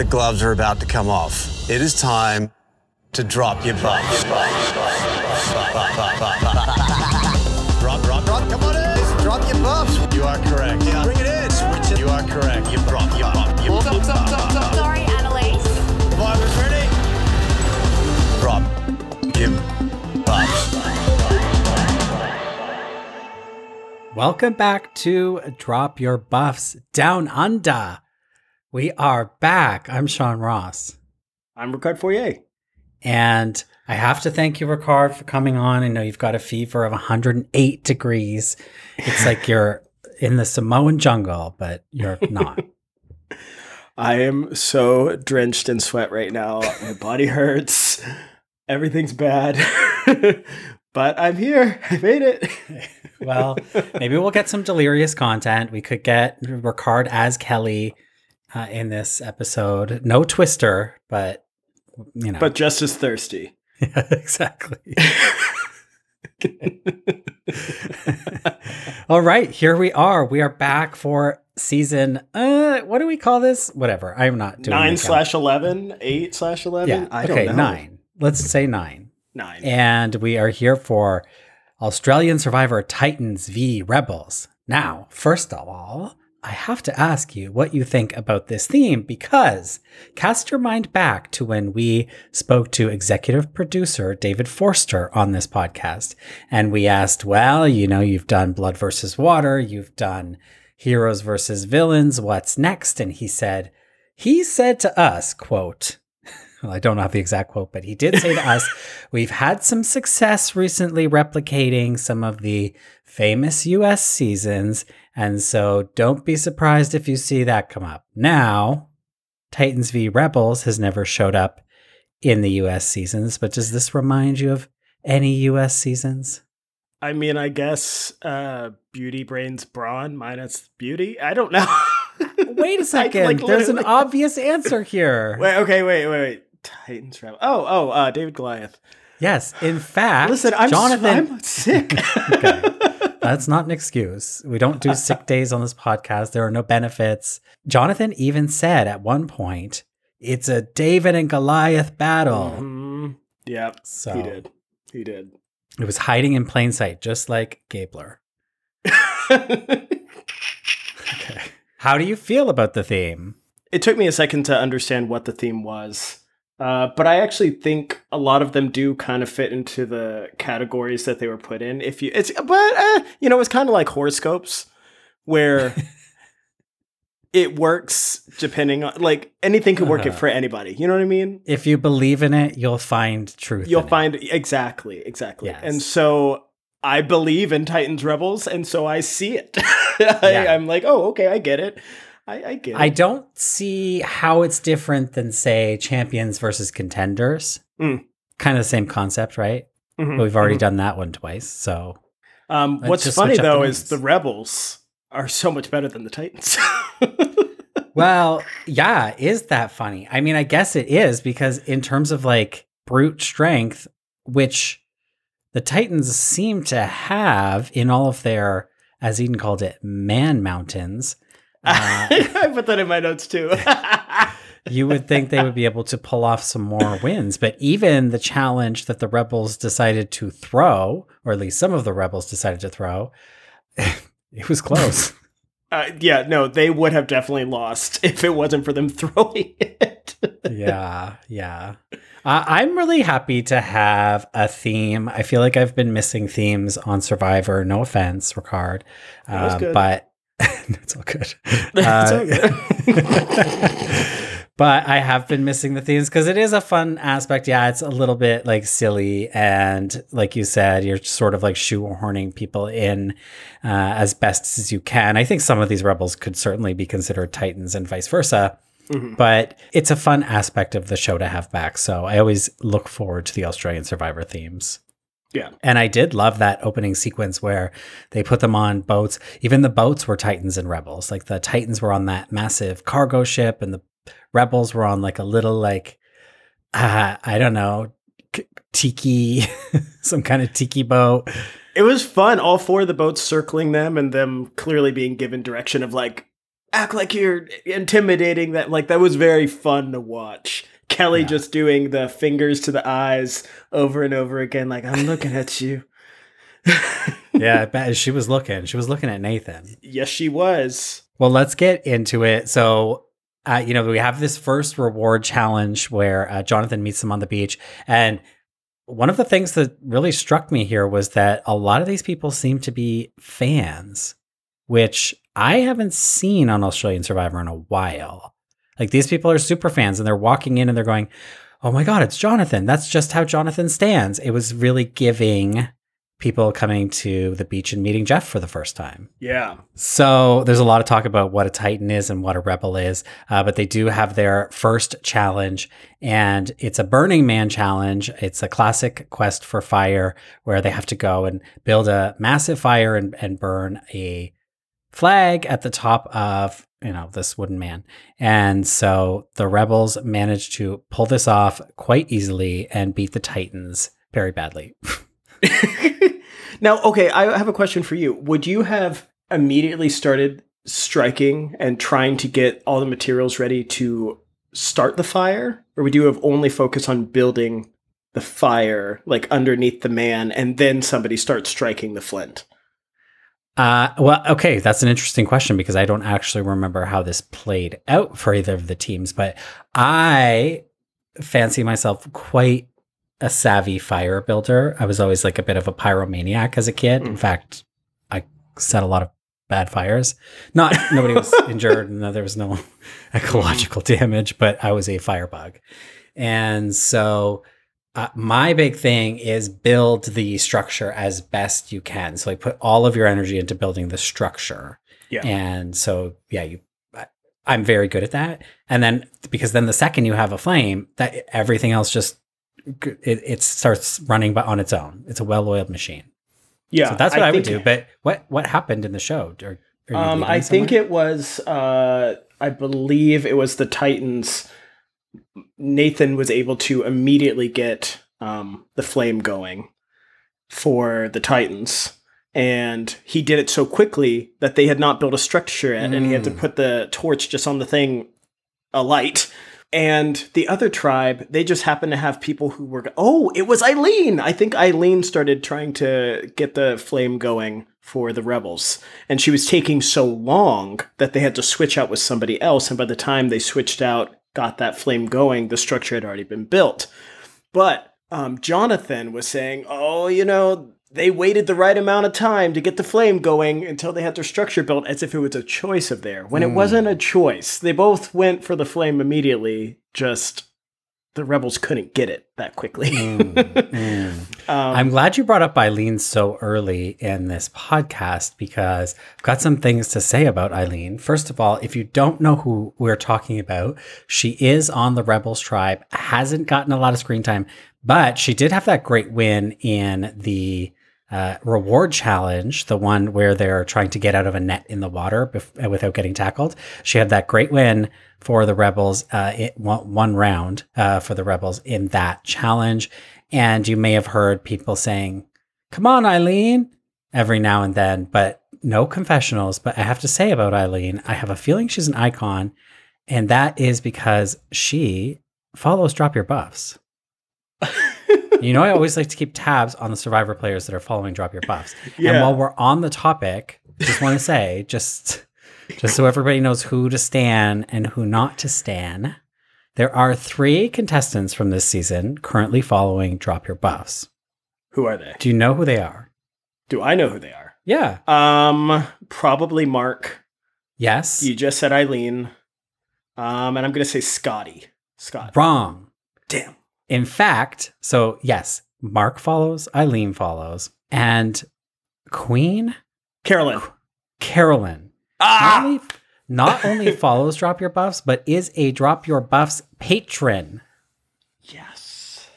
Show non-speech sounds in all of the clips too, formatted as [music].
the gloves are about to come off. It is time to drop your buffs. Drop, drop, drop. Come on in. Drop your buffs. You are correct. Yeah. Bring it in. Switch it. You are correct. You drop your buff. You Stop, stop, stop, stop. Sorry, Annalise. Survivors ready? Drop your buffs. Welcome back to Drop Your Buffs Down Under. We are back. I'm Sean Ross. I'm Ricard Foyé. And I have to thank you, Ricard, for coming on. I know you've got a fever of 108 degrees. It's like you're [laughs] in the Samoan jungle, but you're not. [laughs] I am so drenched in sweat right now. My body hurts. Everything's bad. [laughs] but I'm here. I made it. well, maybe we'll get some delirious content. We could get Ricard as Kelly uh, in this episode. No Twister, but you know. But just as thirsty. [laughs] yeah, exactly. [laughs] All right, here we are. We are back for season. Uh, what do we call this? Whatever. I'm not doing nine count. slash eleven, eight slash eleven. Yeah. I okay, don't know. nine. Let's say nine. Nine. And we are here for Australian Survivor Titans v Rebels. Now, first of all, I have to ask you what you think about this theme because cast your mind back to when we spoke to executive producer David Forster on this podcast. And we asked, well, you know, you've done Blood versus Water, you've done Heroes versus Villains, what's next? And he said, he said to us, quote, [laughs] well, I don't have the exact quote, but he did say to us, [laughs] We've had some success recently replicating some of the famous US seasons. And so don't be surprised if you see that come up. Now, Titans v Rebels has never showed up in the US seasons, but does this remind you of any US seasons? I mean, I guess uh, Beauty Brains Brawn minus Beauty. I don't know. [laughs] Wait a second. like, There's an obvious answer [laughs] here. Wait, okay, wait, wait, wait. Titans Rebel. Oh, oh, uh, David Goliath. Yes, in fact, Listen, I'm, Jonathan. I'm sick. [laughs] Okay. That's not an excuse. We don't do sick days on this podcast. There are no benefits. Jonathan even said at one point, it's a David and Goliath battle. Mhm. Yeah, So he did. He did. it was hiding in plain sight, just like Gabler. [laughs] Okay. How do you feel about the theme? it took me a second to understand what the theme was. Uh, but I actually think a lot of them do kind of fit into the categories that they were put in. If you, it's, but uh, you know, it's kind of like horoscopes, where [laughs] it works depending on like anything could work it Uh-huh. for anybody. You know what I mean? If you believe in it, you'll find truth. You'll in it. find exactly, exactly. Yes. And so I believe in Titans Rebels, and so I see it. [laughs] I, Yeah. I'm like, oh, okay, I get it. I, I get it. I don't see how it's different than, say, champions versus contenders. Mm. Kind of the same concept, right? Mhm, But we've already mhm. done that one twice. So Um, what's funny up the though is the rebels are so much better than the Titans. [laughs] Well, yeah, is that funny? I mean, I guess it is because in terms of like brute strength, which the Titans seem to have in all of their, as Eden called it, man mountains, uh, [laughs] [laughs] I put that in my notes too. [laughs] you would think they would be able to pull off some more wins. But even the challenge that the rebels decided to throw, or at least some of the rebels decided to throw, it was close. uh, yeah, no, they would have definitely lost if it wasn't for them throwing it. yeah, yeah. Uh, I'm really happy to have a theme. I feel like I've been missing themes on Survivor. No offense, Ricard, Uh, good. but [laughs] it's all good. [laughs] It's Uh, all good. [laughs] but I have been missing the themes because it is a fun aspect. Yeah, it's a little bit like silly, and like you said, you're sort of like shoehorning people in uh, as best as you can. I think some of these rebels could certainly be considered titans, and vice versa. Mhm. But it's a fun aspect of the show to have back. So I always look forward to the Australian Survivor themes. Yeah. And I did love that opening sequence where they put them on boats. Even the boats were Titans and Rebels. Like the Titans were on that massive cargo ship, and the Rebels were on like a little, like, uh, I don't know, tiki, [laughs] some kind of tiki boat. It was fun. All four of the boats circling them and them clearly being given direction of like, act like you're intimidating that like that was very fun to watch. Kelly Yeah. just doing the fingers to the eyes over and over again, like I'm looking at you. [laughs] yeah, I bet she was looking. She was looking at Nathan. yes, she was. Well, let's get into it. So, uh, you know, we have this first reward challenge where uh, Jonathan meets them on the beach. And one of the things that really struck me here was that a lot of these people seem to be fans, which I haven't seen on Australian Survivor in a while. Like these people are super fans and they're walking in and they're going, Oh my God, it's Jonathan. That's just how Jonathan stands. It was really giving people coming to the beach and meeting Jeff for the first time. Yeah. So there's a lot of talk about what a Titan is and what a Rebel is, uh, but they do have their first challenge, and it's a Burning Man challenge. It's a classic quest for fire where they have to go and build a massive fire and, and burn a flag at the top of you know this wooden man and so the rebels managed to pull this off quite easily and beat the titans very badly [laughs] now, okay, I have a question for you. Would you have immediately started striking and trying to get all the materials ready to start the fire? Or would you have only focused on building the fire, like underneath the man, and then somebody starts striking the flint? Uh, well, okay, that's an interesting question because I don't actually remember how this played out for either of the teams, but I fancy myself quite a savvy fire builder. I was always like a bit of a pyromaniac as a kid. In Mm. fact, I set a lot of bad fires. Not nobody was [laughs] injured and there was no ecological damage, but I was a firebug. And so uh, my big thing is build the structure as best you can. So like put all of your energy into building the structure. Yeah. And so yeah, you I- I'm very good at that. And then because then the second you have a flame, that everything else just it, it starts running by on its own. It's a well-oiled machine. Yeah, so that's what I, would do. But what what happened in the show? Are, are Um, I think it was. Uh, I believe it was the Titans. Nathan was able to immediately get um, the flame going for the Titans, and he did it so quickly that they had not built a structure yet, and he had to Mm. put the torch just on the thing alight. And the other tribe, they just happened to have people who were. Oh, it was Eileen. I think Eileen started trying to get the flame going for the rebels. And she was taking so long that they had to switch out with somebody else. And by the time they switched out, got that flame going, the structure had already been built. But um, Jonathan was saying, oh, you know, they waited the right amount of time to get the flame going until they had their structure built as if it was a choice of there when it wasn't a choice. They both went for the flame immediately, just the rebels couldn't get it that quickly. [laughs] Mm. Um, I'm glad you brought up Eileen so early in this podcast because I've got some things to say about Eileen. First of all, if you don't know who we're talking about, she is on the Rebels tribe, hasn't gotten a lot of screen time, but she did have that great win in the uh, reward challenge, the one where they're trying to get out of a net in the water bef- uh, without getting tackled. She had that great win for the Rebels, uh, it, one, one round uh, for the Rebels in that challenge. And you may have heard people saying, Come on, Eileen, every now and then, but no confessionals. But I have to say about Eileen, I have a feeling she's an icon. And that is because she follows Drop Your Buffs. [laughs] [laughs] you know, I always like to keep tabs on the Survivor players that are following Drop Your Buffs. Yeah. And while we're on the topic, just want to say, just just so everybody knows who to stand and who not to stand, there are three contestants from this season currently following Drop Your Buffs. who are they? Do you know who they are? Do I know who they are? Yeah. Um, probably Mark. Yes. You just said Eileen. Um, and I'm gonna say Scotty. Scott. Wrong. Damn. In fact, so yes, Mark follows, Eileen follows, and Queen Carolyn. Carolyn not Ah! only, not only [laughs] follows Drop Your Buffs, but is a Drop Your Buffs patron. Yes.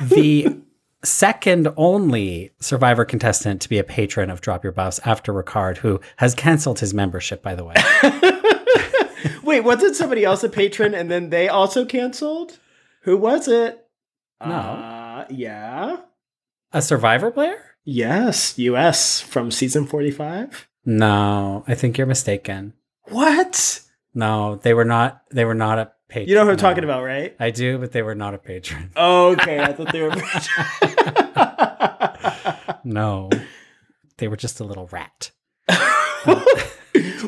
The [laughs] second only Survivor contestant to be a patron of Drop Your Buffs after Ricard, who has canceled his membership, by the way. [laughs] Wait, wasn't somebody else a patron and then they also canceled? Who was it? No. Uh, yeah. a Survivor player? Yes. US from season 45. No, I think you're mistaken. What? No, they were not. They were not a patron. You know who I'm no. talking about, right? I do, but they were not a patron. Okay, I thought they were. [laughs] No, they were just a little rat. [laughs]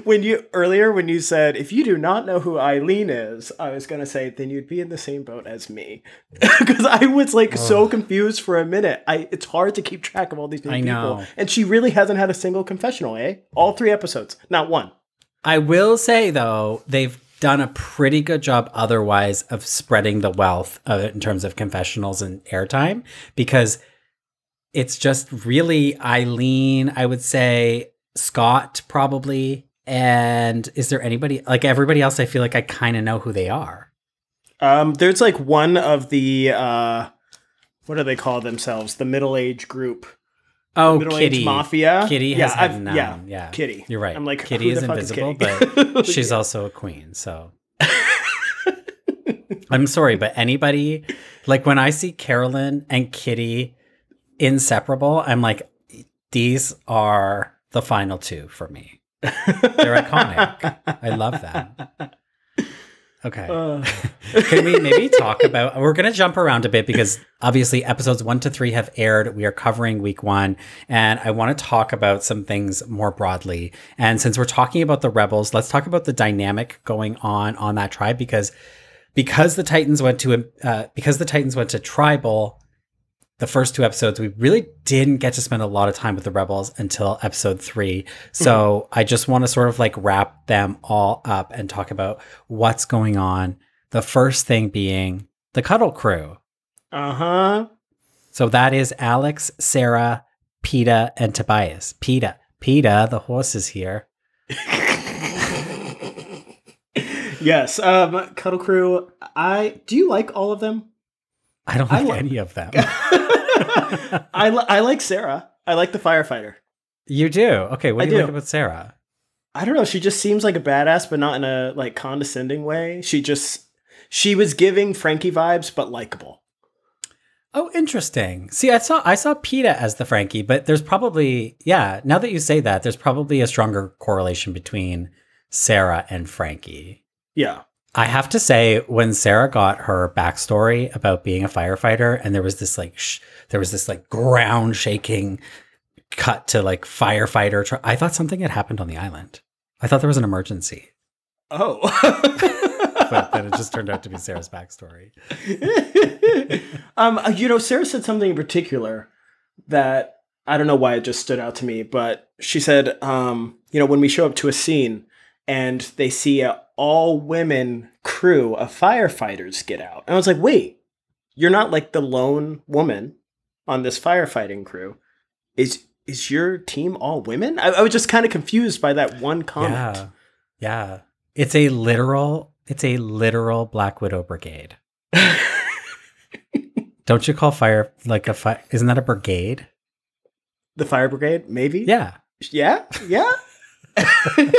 when you earlier when you said if you do not know who Eileen is, I was gonna say then you'd be in the same boat as me [laughs] because I was like so confused for a minute. I it's hard to keep track of all these new I people, know. and she really hasn't had a single confessional, eh? All three episodes, not one. I will say though, they've done a pretty good job otherwise of spreading the wealth in terms of confessionals and airtime because it's just really Eileen, I would say Scott probably. And is there anybody like everybody else? I feel like I kind of know who they are. Um, there's like one of the uh, what do they call themselves? The middle age group. Oh, middle Kitty. age mafia. Kitty has had I've- yeah, Yeah, Kitty. You're right. I'm like, Kitty who is fuck is invisible, Kitty? but [laughs] she's also a queen. So I'm sorry, but anybody like when I see Carolyn and Kitty inseparable, I'm like, these are the final two for me. They're iconic. I love that. Okay. Uh, [laughs] Can we maybe talk about? We're going to jump around a bit because obviously episodes one to three have aired. We are covering week one, and I want to talk about some things more broadly. And since we're talking about the rebels, let's talk about the dynamic going on on that tribe because because the Titans went to uh, because the Titans went to tribal. The first two episodes, we really didn't get to spend a lot of time with the rebels until episode three. So I just want to sort of like wrap them all up and talk about what's going on the first thing being the Cuddle Crew. uh huh. So that is Alex, Sarah, Peta, and Tobias. Peta, Peta, the horse is here. [laughs] Yes. Um, Cuddle Crew. I do you like all of them? I don't I like lo- any of them. [laughs] I li- I like Sarah. I like the firefighter. you do? Okay, what I do you do. like about Sarah? I don't know. She just seems like a badass, but not in a like condescending way. She just she was giving Frankie vibes, but likable. Oh, interesting. See, I saw I saw Peta as the Frankie, but there's probably yeah. Now that you say that, there's probably a stronger correlation between Sarah and Frankie. Yeah. I have to say, when Sarah got her backstory about being a firefighter, and there was this like, sh- there was this like ground shaking cut to like firefighter. Tr- I thought something had happened on the island. I thought there was an emergency, Oh. [laughs] but then it just turned out to be Sarah's backstory. [laughs] um, you know, Sarah said something in particular that I don't know why it just stood out to me, but she said, um, you know, when we show up to a scene and they see a all women crew of firefighters get out, and I was like, wait, you're not like the lone woman on this firefighting crew. Is is your team all women? I, I was just kind of confused by that one comment. Yeah, yeah. It's a literal. It's a literal Black Widow brigade. [laughs] Don't you call fire like a fire? Isn't that a brigade? the fire brigade, maybe. Yeah. yeah, yeah. [laughs]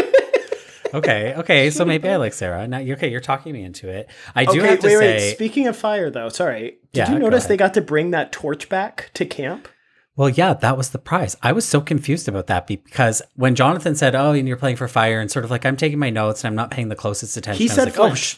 Okay. Okay. So maybe I [laughs] like Sarah. Now, okay, you're talking me into it. I do okay, have to wait, say. wait. Speaking of fire, though, sorry. Did Yeah, you notice they got to bring that torch back to camp? Well, yeah, that was the prize. I was so confused about that because when Jonathan said, "Oh, and you're playing for fire," and sort of like I'm taking my notes and I'm not paying the closest attention. He said like, "Oh, sh-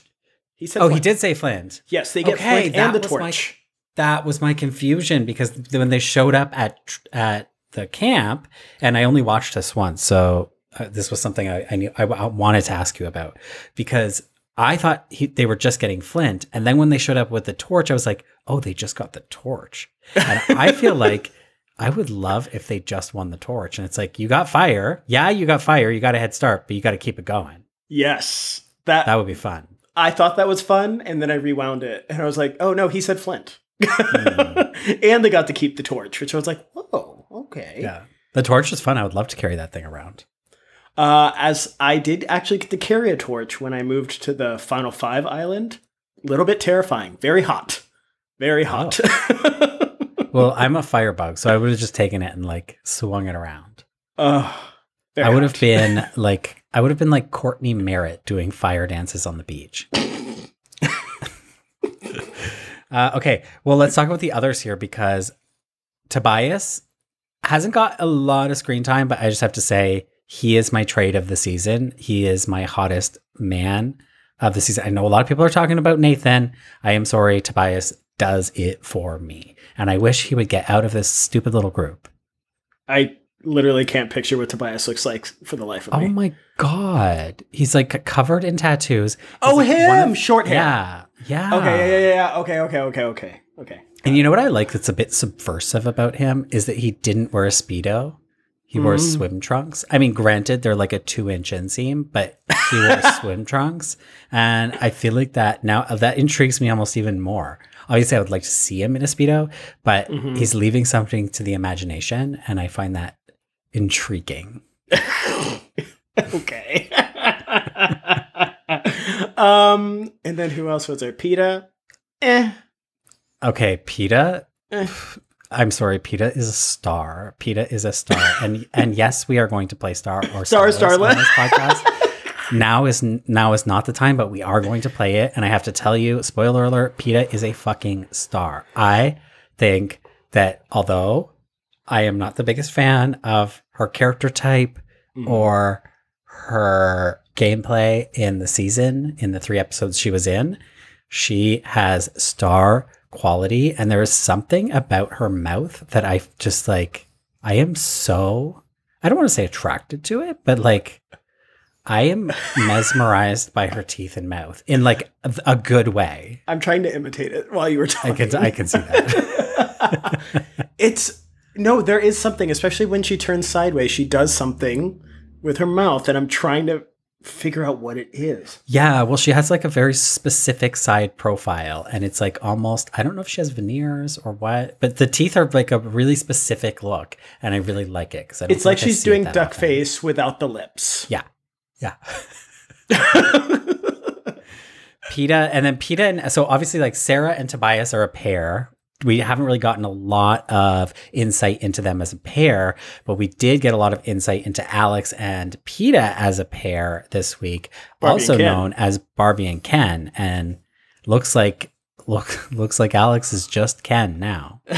He said, oh, he did say Flint." Yes, they get Okay, Flint and the was my- torch. That was my confusion because when they showed up at at the camp, and I only watched this once, so uh, this was something I I, knew, I I wanted to ask you about because I thought he, they were just getting Flint, and then when they showed up with the torch, I was like, "Oh, they just got the torch," and I feel [laughs] like. I would love if they just won the torch. And it's like, you got fire. Yeah, you got fire. You got a head start, but you got to keep it going. Yes, that, That would be fun. I thought that was fun, and then I rewound it, and I was like, oh no, he said Flint. Hmm. [laughs] and they got to keep the torch, which I was like, oh, okay. Yeah. The torch is fun. I would love to carry that thing around. Uh, as I did actually get to carry a torch when I moved to the Final Five island. A little bit terrifying. Very hot. Very hot. [laughs] Well, I'm a firebug, so I would have just taken it and like swung it around. Very I would hot. have [laughs] been like, I would have been like Courtney Merritt doing fire dances on the beach. [laughs] uh, okay, well, let's talk about the others here because Tobias hasn't got a lot of screen time, but I just have to say he is my trade of the season. He is my hottest man of the season. I know a lot of people are talking about Nathan. I am sorry, Tobias does it for me. And I wish he would get out of this stupid little group. I literally can't picture what Tobias looks like for the life of Oh me. Oh my god. He's like covered in tattoos. He's Oh, like him! of- Short hair. Yeah. Yeah. Okay, yeah, yeah, yeah, yeah. Okay, okay, okay, okay, okay. And you know what I like that's a bit subversive about him is that he didn't wear a Speedo. He wore Mm. swim trunks. I mean, granted, they're like a two inch inseam, but he wore [laughs] swim trunks. And I feel like that now that intrigues me almost even more. Obviously, I would like to see him in a Speedo, but Mhm. he's leaving something to the imagination. And I find that intriguing. [laughs] okay. [laughs] um, and then who else was there? Peta. Eh. Okay, Peta. Eh. I'm sorry, Peta is a star. Peta is a star. [laughs] and and yes, we are going to play Star or Star Starless Starlet. on this [laughs] podcast. [laughs] now is now is not the time, but we are going to play it. And I have to tell you, spoiler alert, Peta is a fucking star. I think that although I am not the biggest fan of her character type Mhm. or her gameplay in the season, in the three episodes she was in, she has star quality. And there is something about her mouth that I just like, I am so, I don't want to say attracted to it, but like, I am mesmerized by her teeth and mouth in like a, a good way. I'm trying to imitate it while you were I talking. I can see that. [laughs] it's no, there is something, especially when she turns sideways. She does something with her mouth, and I'm trying to figure out what it is. Yeah, well, she has like a very specific side profile, and it's like almost I don't know if she has veneers or what, but the teeth are like a really specific look, and I really like it because It's like she's doing duck face without the lips. Yeah, yeah. [laughs] Peta and then Peta and so obviously like Sarah and Tobias are a pair. We haven't really gotten a lot of insight into them as a pair, but we did get a lot of insight into Alex and Peta as a pair this week, Barbie also known as Barbie and Ken. And looks like look [laughs] looks like Alex is just Ken now. [laughs]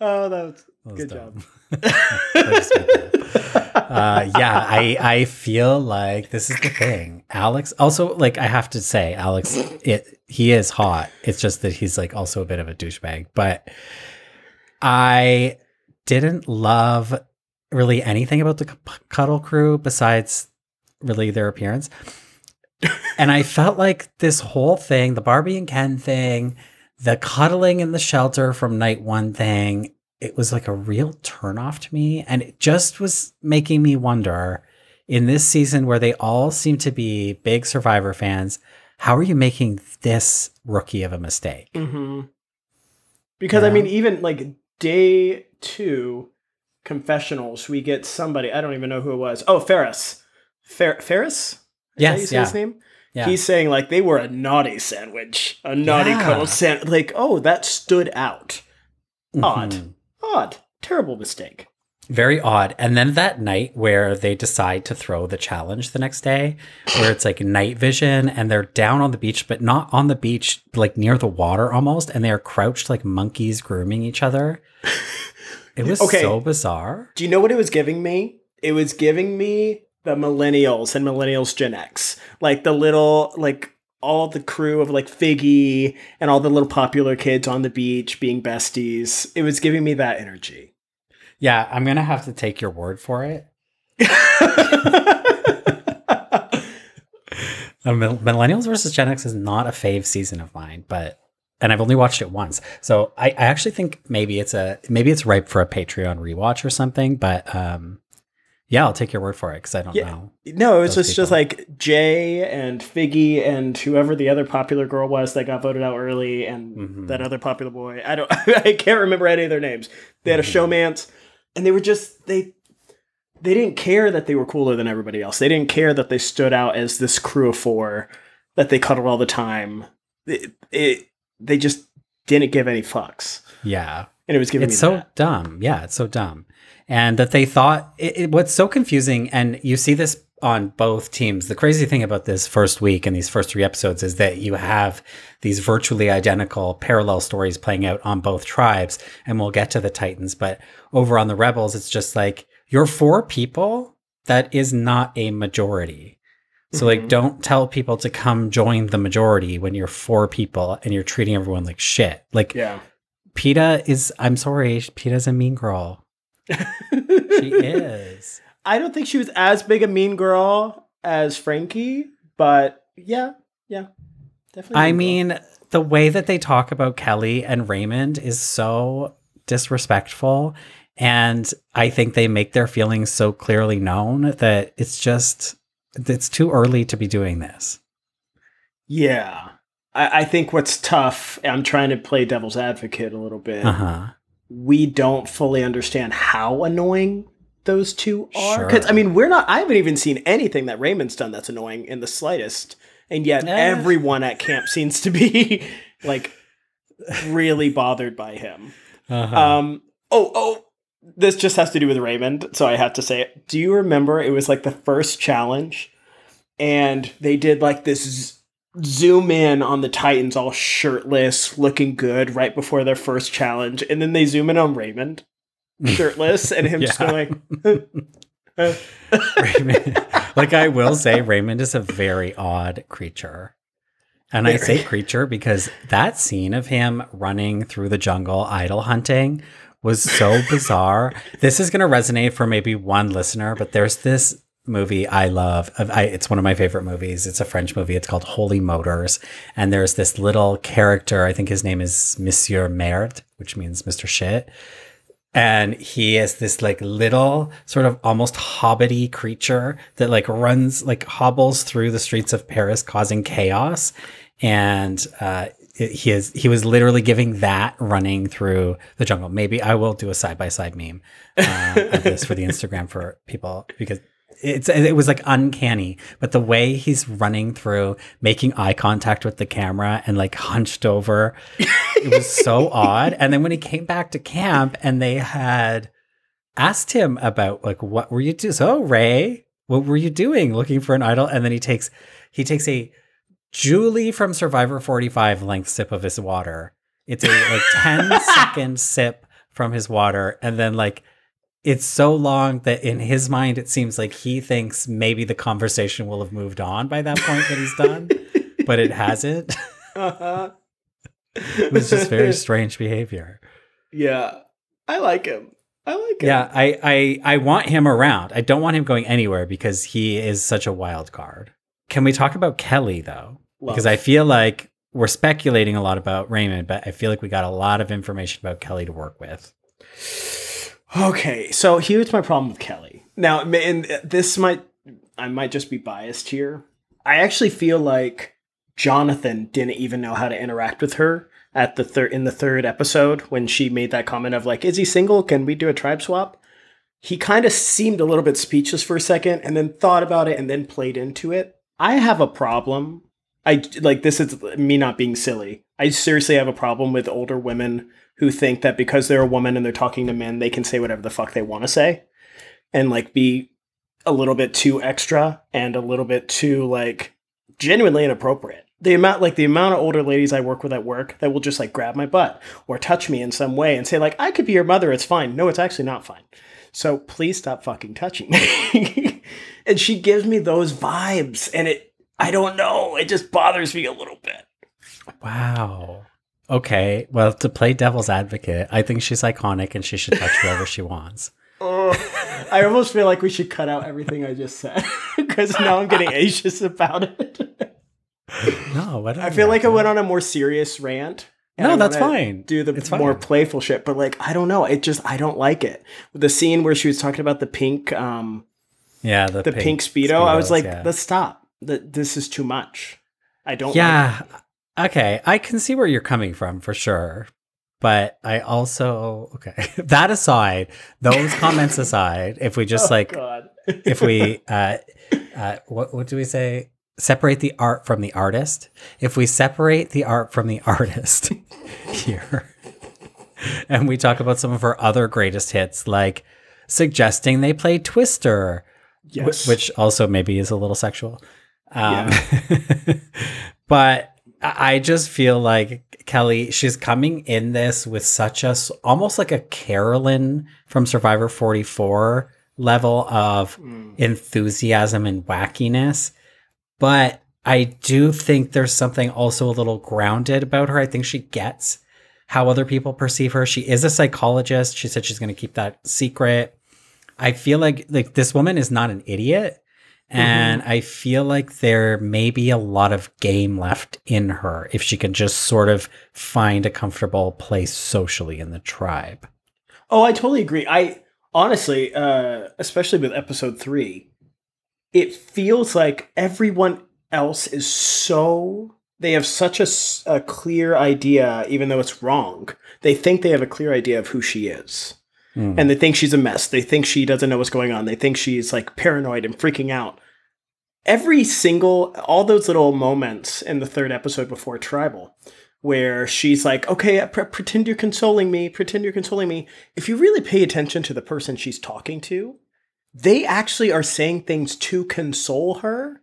oh, that was, That was good dumb. [laughs] job. uh, yeah, I I feel like this is the thing. Alex also like I have to say, Alex, it he is hot. It's just that he's like also a bit of a douchebag. But I didn't love really anything about the cuddle crew besides really their appearance. and I felt like this whole thing, the Barbie and Ken thing, the cuddling in the shelter from night one thing, it was like a real turnoff to me. And it just was making me wonder in this season where they all seem to be big Survivor fans, how are you making this rookie of a mistake? hmm Because I mean, even like day two confessionals, we get somebody. I don't even know who it was. Oh, Ferris. Fer- Ferris. Is Yes, yeah. his name. Yeah. He's saying like they were a naughty sandwich, a naughty Yeah. cuddle sandwich. Like, oh, that stood out. Odd. Mhm. Odd. Terrible mistake. Very odd. And then that night where they decide to throw the challenge the next day, where it's like night vision and they're down on the beach, but not on the beach, like near the water almost, and they are crouched like monkeys grooming each other. [laughs] It was Okay. so bizarre. Do you know what it was giving me? It was giving me the millennials and millennials Gen X. Like the little, like all the crew of like Figgy and all the little popular kids on the beach being besties. It was giving me that energy. Yeah, I'm gonna have to take your word for it. [laughs] Millennials versus Gen X is not a fave season of mine, but and I've only watched it once, so I, I actually think maybe it's a maybe it's ripe for a Patreon rewatch or something. But um, yeah, I'll take your word for it because I don't Yeah. know. no, it was just, just like Jay and Figgy and whoever the other popular girl was that got voted out early and Mhm. that other popular boy. I don't [laughs] I can't remember any of their names. They had a Mhm. showmance and they were just they they didn't care that they were cooler than everybody else. They didn't care that they stood out as this crew of four that they cuddled all the time. It, it they just didn't give any fucks. Yeah, And it was giving it's so that. dumb. Yeah, it's so dumb, and that they thought it, it, what's so confusing, and you see this on both teams. The crazy thing about this first week and these first three episodes is that you have these virtually identical parallel stories playing out on both tribes, and we'll get to the Titans, but over on the Rebels, it's just like you're four people, that is not a majority. So like Mhm. don't tell people to come join the majority when you're four people and you're treating everyone like shit. Like Yeah. Peta is I'm sorry, Peta's a mean girl. [laughs] She is. I don't think she was as big a mean girl as Frankie, but yeah, yeah. Definitely. I mean girl. the way that they talk about Kelly and Raymond is so disrespectful. And I think they make their feelings so clearly known that it's just, it's too early to be doing this. Yeah. I, I think what's tough, I'm trying to play devil's advocate a little bit. Uh huh. We don't fully understand how annoying those two are. Because, I mean, we're not, I haven't even seen anything that Raymond's done that's annoying in the slightest. And yet, Eh. everyone at camp seems to be [laughs] like really bothered by him. Uh-huh. Um. Oh. Oh. This just has to do with Raymond, so I have to say it. Do you remember? It was like the first challenge, and they did like this zoom in on the Titans, all shirtless, looking good, right before their first challenge, and then they zoom in on Raymond, shirtless, and him just Yeah. going. [laughs] Raymond, like I will say, Raymond is a very odd creature. And I say creature because that scene of him running through the jungle idol hunting was so [laughs] bizarre. This is going to resonate for maybe one listener, but there's this movie I love. I, it's one of my favorite movies. It's a French movie. It's called Holy Motors. And there's this little character. I think his name is Monsieur Merde, which means Mr. Shit and he is this like little sort of almost hobbity creature that like runs like hobbles through the streets of Paris causing chaos. And uh it- he is he was literally giving that running through the jungle. Maybe i will do a side by side meme uh, of this for the [laughs] instagram for people because it's it was like uncanny but the way he's running through making eye contact with the camera and like hunched over it was so [laughs] odd. And then when he came back to camp and they had asked him about like what were you doing? So Ray, what were you doing looking for an idol? And then he takes he takes a Julie from Survivor 45 length sip of his water. It's a like 10 [laughs] second sip from his water. And then like it's so long that in his mind it seems like he thinks maybe the conversation will have moved on by that point that he's done, [laughs] but it hasn't. uh-huh. [laughs] It was just very [laughs] strange behavior. yeah. I like him. I like him. Yeah, I, I I want him around. I don't want him going anywhere because he is such a wild card. Can we talk about Kelly though? Because I feel like we're speculating a lot about Raymond, but I feel like we got a lot of information about Kelly to work with. Okay, so here's my problem with Kelly. Now, and uh, this might I might just be biased here. I actually feel like Jonathan didn't even know how to interact with her at the third in the third episode when she made that comment of like, "Is he single? Can we do a tribe swap?" He kind of seemed a little bit speechless for a second, and then thought about it, and then played into it. I have a problem. I like this is me not being silly. I seriously have a problem with older women who think that because they're a woman and they're talking to men, they can say whatever the fuck they want to say and like be a little bit too extra and a little bit too like genuinely inappropriate. The amount like the amount of older ladies I work with at work that will just like grab my butt or touch me in some way and say like I could be your mother, it's fine. No, it's actually not fine. So please stop fucking touching me. [laughs] and she gives me those vibes and it I don't know, it just bothers me a little bit. Wow. Okay. Well, to play devil's advocate, I think she's iconic and she should touch whoever she wants. [laughs] Oh, I almost feel like we should cut out everything I just said [laughs] because now I'm getting anxious about it. No, I feel like I went on a more serious rant. No, that's fine. Do the It's more fine. playful shit, but like I don't know, it just I don't like it. The scene where she was talking about the pink, um, Yeah, the, the pink, speedo, I was like, yeah. let's stop. That this is too much. I don't. Yeah. Okay. I can see where you're coming from for sure. But I also, okay. [laughs] that aside, those comments aside, if we [laughs] just Like, like, oh, God. if we, [laughs] uh, uh, what, what do we say? Separate the art from the artist. If we separate the art from the artist here, and we talk about some of her other greatest hits, like suggesting they play Twister, yes, which also maybe is a little sexual. Um, but I just feel like Kelly, she's coming in this with such a almost like a Carolyn from Survivor 44 level of Mm. enthusiasm and wackiness. But I do think there's something also a little grounded about her. I think she gets how other people perceive her. She is a psychologist. She said she's going to keep that secret. I feel like like this woman is not an idiot. And I feel like there may be a lot of game left in her if she can just sort of find a comfortable place socially in the tribe. Oh, I totally agree. I honestly, uh, especially with episode three, it feels like everyone else is so they have such a clear idea, even though it's wrong. They think they have a clear idea of who she is, Mm. and they think she's a mess. They think she doesn't know what's going on. They think she's like paranoid and freaking out. Every single, all those little moments in the third episode before Tribal, where she's like, okay, pre- pretend you're consoling me, pretend you're consoling me. If you really pay attention to the person she's talking to, they actually are saying things to console her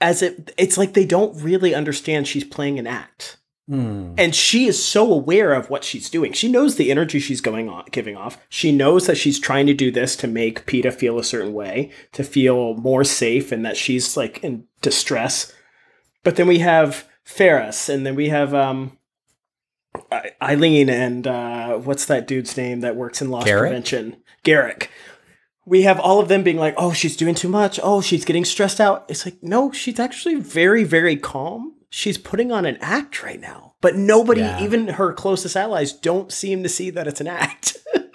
as it it's like they don't really understand she's playing an act. Mm. And she is so aware of what she's doing. She knows the energy she's going on giving off. She knows that she's trying to do this to make Peta feel a certain way, to feel more safe and that she's like in distress. But then we have Ferris and then we have um Eileen and uh what's that dude's name that works in loss Garrick? prevention? Garrick. We have all of them being like, "Oh, she's doing too much. Oh, she's getting stressed out." It's like, "No, she's actually very very calm. She's putting on an act right now." But nobody, Yeah. even her closest allies don't seem to see that it's an act. [laughs]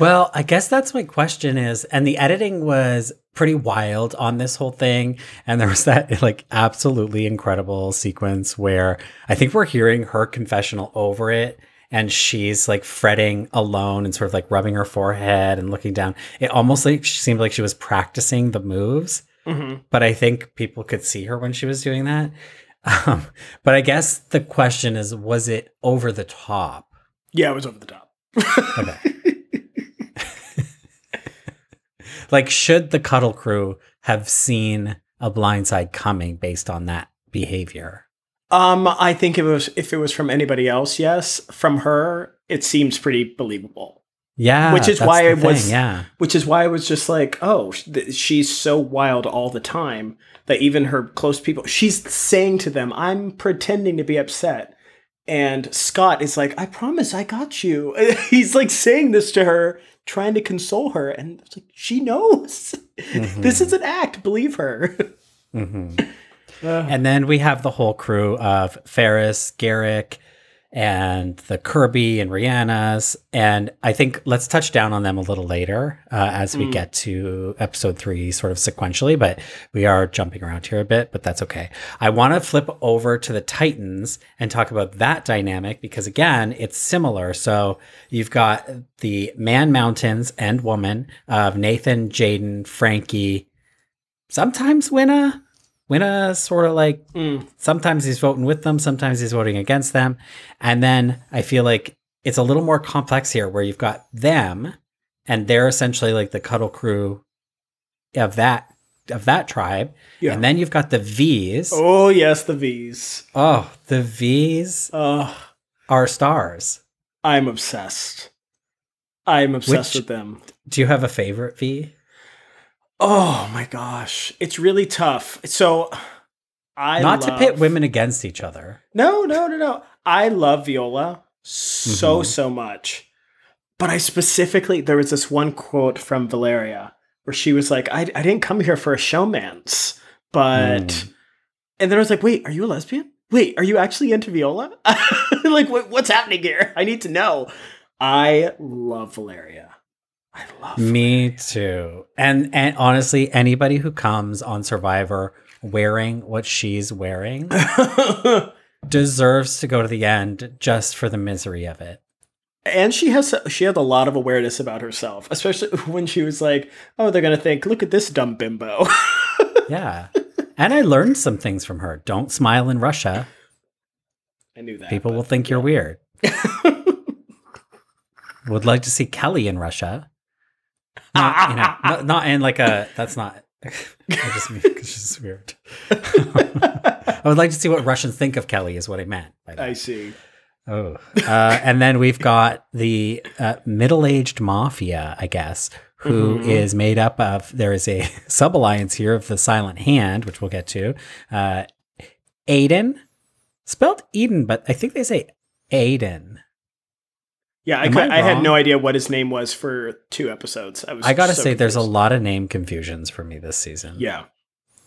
Well, I guess that's my question is, and the editing was pretty wild on this whole thing. And there was that like absolutely incredible sequence where I think we're hearing her confessional over it. And she's like fretting alone and sort of like rubbing her forehead and looking down. It almost like she seemed like she was practicing the moves, mm-hmm. but I think people could see her when she was doing that. Um, but I guess the question is, was it over the top? Yeah, it was over the top. Okay. [laughs] like, should the Cuddle Crew have seen a blindside coming based on that behavior? Um, I think it was if it was from anybody else, yes. From her, it seems pretty believable. Yeah, Which is why the I was- thing, yeah. Which is why I was just like, oh, th- she's so wild all the time that even her close people, she's saying to them, I'm pretending to be upset. And Scott is like, I promise I got you. [laughs] He's like saying this to her, trying to console her. And it's like, she knows. [laughs] this is an act. Believe her. hmm [laughs] And then we have the whole crew of Ferris, Garrick, and the Kirby and Rihanna's. And I think let's touch down on them a little later uh, as we Mm. get to episode three, sort of sequentially. But we are jumping around here a bit, but that's okay. I want to flip over to the Titans and talk about that dynamic because, again, it's similar. So you've got the man mountains and woman of Nathan, Jaden, Frankie, sometimes Winna. Winna sort of like Mm. sometimes he's voting with them, sometimes he's voting against them. And then I feel like it's a little more complex here where you've got them and they're essentially like the cuddle crew of that of that tribe. Yeah. And then you've got the V's. Oh, yes, the V's. Oh, the V's Oh, are stars. I'm obsessed. I'm obsessed Which- with them. Do you have a favorite V? Oh my gosh, it's really tough. So I Not to pit women against each other. No, no, no, no. I love Viola so Mhm. so much, but I specifically there was this one quote from Valeria where she was like, "I I didn't come here for a showmance, but," Mm. and then I was like, "Wait, are you a lesbian? Wait, are you actually into Viola? [laughs] like, what, what's happening here? I need to know." I love Valeria. I love Me too. And and honestly, anybody who comes on Survivor wearing what she's wearing [laughs] deserves to go to the end just for the misery of it. and she has she had a lot of awareness about herself, especially [laughs] when she was like, "Oh, they're gonna think, look at this dumb bimbo." [laughs] Yeah. and I learned some things from her. Don't smile in Russia. I knew that. People will think you're weird. Would like to see Kelly in Russia. Not, you know, [laughs] not, not in like a, that's not, [laughs] I just mean because she's weird. [laughs] I would like to see what Russians think of Kelly, is what I meant. By that. I see. Oh, uh, and then we've got the uh, middle-aged mafia, I guess, who Mhm. is made up of there is a sub alliance here of the Silent Hand, which we'll get to. Uh, Aiden, spelled Eden, but I think they say Aiden. Yeah, I, I I, had no idea what his name was for two episodes. I was. I gotta so say, there's a lot of name confusions for me this season. Yeah.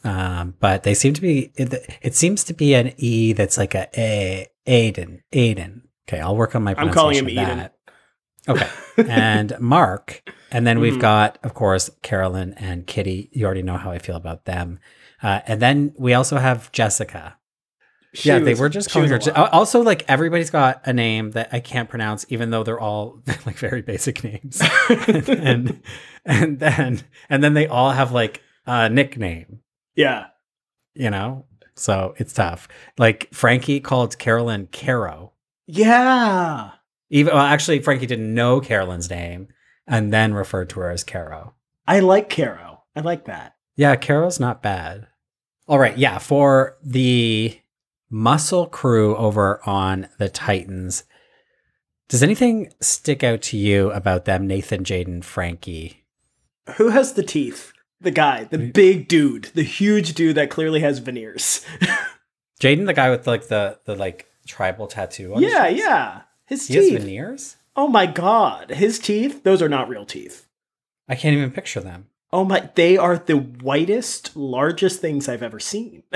Um, but they seem to be. It, it seems to be an E that's like a A. Aiden. Aiden. Okay, I'll work on my. I'm calling him that. Okay, and [laughs] Mark, and then we've Mhm. got, of course, Carolyn and Kitty. You already know how I feel about them. Uh, and then we also have Jessica. She yeah, they was- were just calling her. a Je- lot. also, like everybody's got a name that I can't pronounce, even though they're all [laughs] like very basic names. [laughs] and and then and then they all have like a nickname. yeah. You know, so it's tough. Like Frankie called Carolyn Caro. Yeah. Even well, actually, Frankie didn't know Carolyn's name and then referred to her as Caro. I like Caro. I like that. Yeah, Caro's not bad. All right, yeah, for the muscle crew over on the Titans, does anything stick out to you about them, Nathan, Jaden, Frankie? Who has the teeth? The guy, the big dude, the huge dude that clearly has veneers. [laughs] Jaden, the guy with like the the like tribal tattoo. On his yeah, face? yeah. His teeth. He has veneers. Oh my god. His teeth, those are not real teeth. I can't even picture them. Oh my, they are the whitest, largest things I've ever seen. [laughs]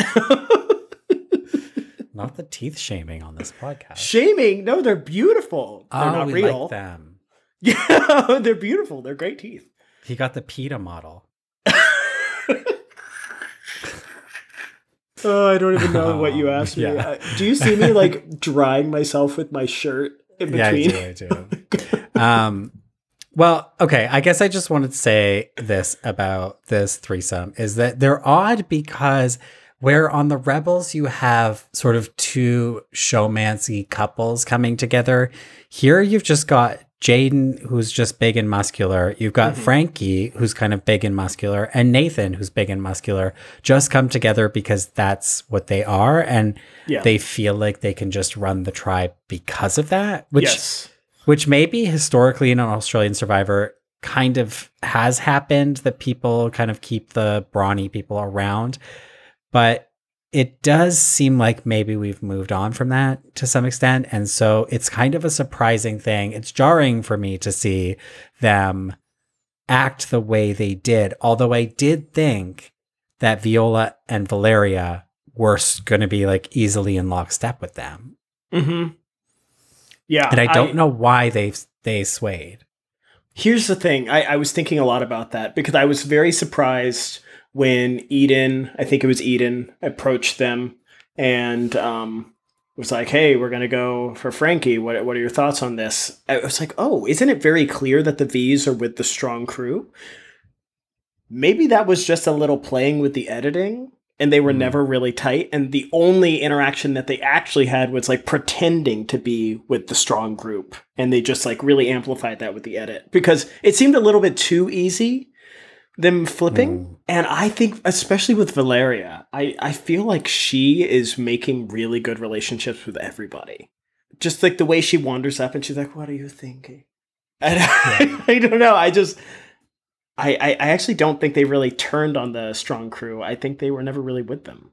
Not the teeth shaming on this podcast. Shaming? No, they're beautiful. They're oh, not we real. like them. [laughs] Yeah, they're beautiful. They're great teeth. He got the Peta model. [laughs] Oh, I don't even know what you [laughs] asked me. Yeah. Uh, do you see me like drying myself with my shirt in between? Yeah, I do. I do. um, well, okay. I guess I just wanted to say this about this threesome is that they're odd because where on the Rebels you have sort of two showmancy couples coming together, here you've just got Jaden, who's just big and muscular. You've got Mhm. Frankie, who's kind of big and muscular, and Nathan, who's big and muscular, just come together because that's what they are. And Yeah. they feel like they can just run the tribe because of that, which yes. which maybe historically in an Australian Survivor kind of has happened that people kind of keep the brawny people around. But it does seem like maybe we've moved on from that to some extent. And so it's kind of a surprising thing. It's jarring for me to see them act the way they did. Although I did think that Viola and Valeria were going to be like easily in lockstep with them. Mm-hmm. Yeah. And I don't know why they they swayed. Here's the thing. I, I was thinking a lot about that because I was very surprised when Eden, I think it was Eden, approached them and um, was like, "Hey, we're gonna go for Frankie. What what are your thoughts on this?" I was like, "Oh, isn't it very clear that the V's are with the strong crew?" Maybe that was just a little playing with the editing, and they were Hmm. never really tight. And the only interaction that they actually had was like pretending to be with the strong group, and they just like really amplified that with the edit because it seemed a little bit too easy them flipping. Mm. And I think, especially with Valeria, I, I feel like she is making really good relationships with everybody. Just like the way she wanders up and she's like, What are you thinking? [laughs] And I, I don't know. I just, I, I, I actually don't think they really turned on the strong crew. I think they were never really with them.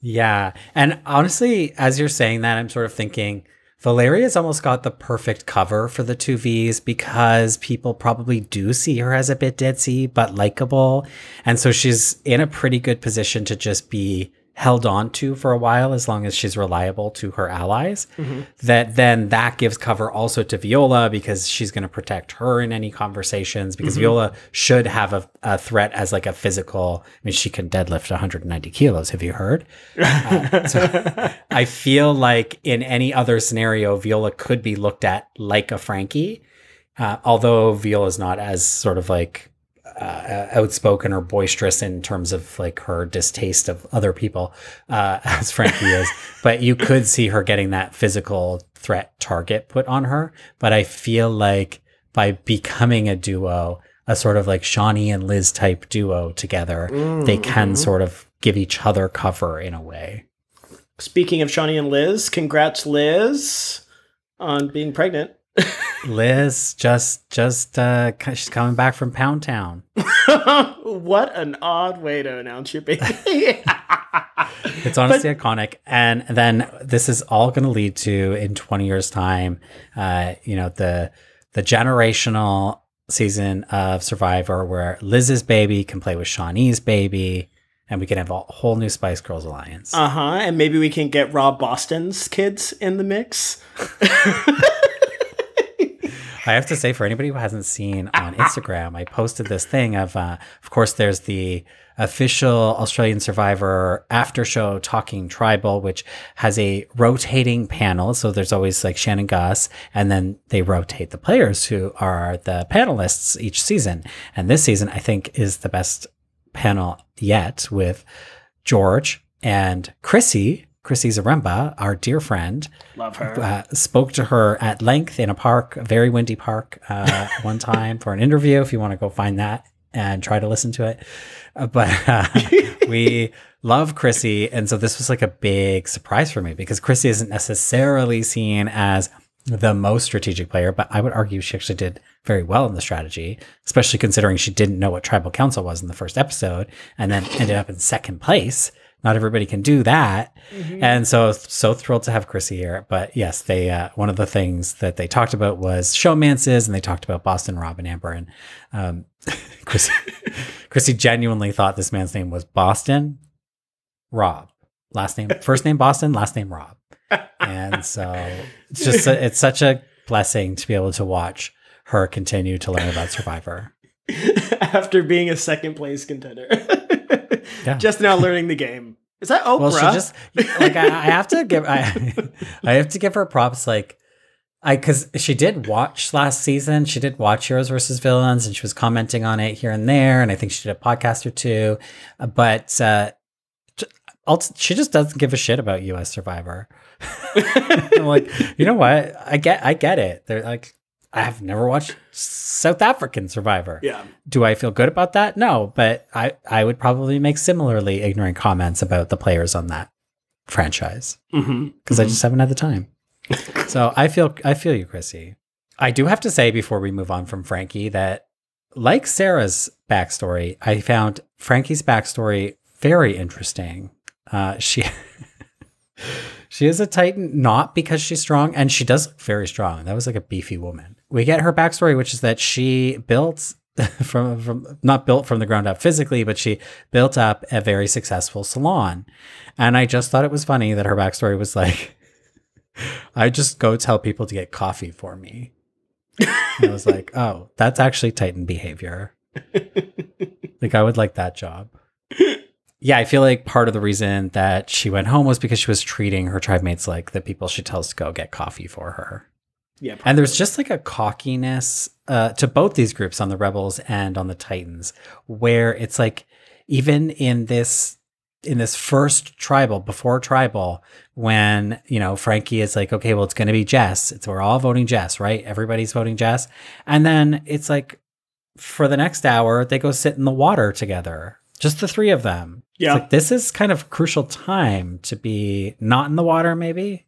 Yeah. And honestly, as you're saying that, I'm sort of thinking Valeria's almost got the perfect cover for the two V's because people probably do see her as a bit ditzy, but likable. And so she's in a pretty good position to just be held on to for a while as long as she's reliable to her allies. Mm-hmm. That then that gives cover also to Viola because she's going to protect her in any conversations because mm-hmm. Viola should have a, a threat as like a physical. I mean, she can deadlift 190 kilos. Have you heard? Uh, [laughs] I feel like in any other scenario, Viola could be looked at like a Frankie, uh, although Viola is not as sort of like uh, outspoken or boisterous in terms of like her distaste of other people uh, [laughs] as Frankie is. But you could see her getting that physical threat target put on her. But I feel like by becoming a duo, a sort of like Shonee and Liz type duo together, they can sort of give each other cover in a way. Speaking of Shonee and Liz, congrats, Liz, on being pregnant. [laughs] Liz just just uh she's coming back from Pound Town. [laughs] what an odd way to announce your baby. [laughs] It's honestly iconic. And then this is all going to lead to in 20 years time, uh, you know, the the generational season of Survivor where Liz's baby can play with Shonee's baby and we can have a whole new Spice Girls alliance. uh huh. And maybe we can get Rob Boston's kids in the mix. I have to say, for anybody who hasn't seen on Instagram, I posted this thing of, uh, of course, there's the official Australian Survivor after show Talking Tribal, which has a rotating panel. So there's always like Shannon Gus, and then they rotate the players who are the panelists each season. And this season, I think, is the best panel yet with George and Chrissy. Chrissy Zaremba, our dear friend, Love her. uh, spoke to her at length in a park, a very windy park, uh, [laughs] one time for an interview. If you want to go find that and try to listen to it, Uh, but uh, [laughs] we love Chrissy, and so this was like a big surprise for me because Chrissy isn't necessarily seen as the most strategic player, but I would argue she actually did very well in the strategy, especially considering she didn't know what tribal council was in the first episode and then ended up in second place. Not everybody can do that. And so, so thrilled to have Chrissy here. But yes, they, uh, one of the things that they talked about was showmances and they talked about Boston Rob and Amber. And, um, [laughs] Chrissy, [laughs] Chrissy genuinely thought this man's name was Boston Rob. Last name, [laughs] first name Boston, last name Rob. And so it's just, a, it's such a blessing to be able to watch her continue to learn about Survivor. After being a second place contender. Yeah. [laughs] Just now learning the game. Is that Oprah? Well, she just like I, I have to give I, [laughs] I have to give her props. Like I because she did watch last season. She did watch Heroes versus Villains, and she was commenting on it here and there. And I think she did a podcast or two. But uh, she just doesn't give a shit about U.S. Survivor. [laughs] I'm like, you know what? I get I get it. They're like. I have never watched South African Survivor. yeah. Do I feel good about that? No, but I, I would probably make similarly ignorant comments about the players on that franchise Mm-hmm. because I just haven't had the time. [laughs] so I feel I feel you, Chrissy. I do have to say before we move on from Frankie that like Sarah's backstory, I found Frankie's backstory very interesting. Uh, she [laughs] she is a Titan not because she's strong, and she does look very strong. That was like a beefy woman. We get her backstory, which is that she built [laughs] from from not built from the ground up physically, but she built up a very successful salon. And I just thought it was funny that her backstory was like, [laughs] I just go tell people to get coffee for me. And I was like, [laughs] oh, that's actually Titan behavior. like I would like that job. Yeah, I feel like part of the reason that she went home was because she was treating her tribe mates like the people she tells to go get coffee for her. Yeah. And there's just like a cockiness uh, to both these groups on the Rebels and on the Titans, where it's like even in this in this first tribal before tribal when you know frankie is like okay well it's going to be jess it's we're all voting jess right everybody's voting jess and then it's like for the next hour they go sit in the water together just the three of them It's Yeah. like, this is kind of crucial time to be not in the water maybe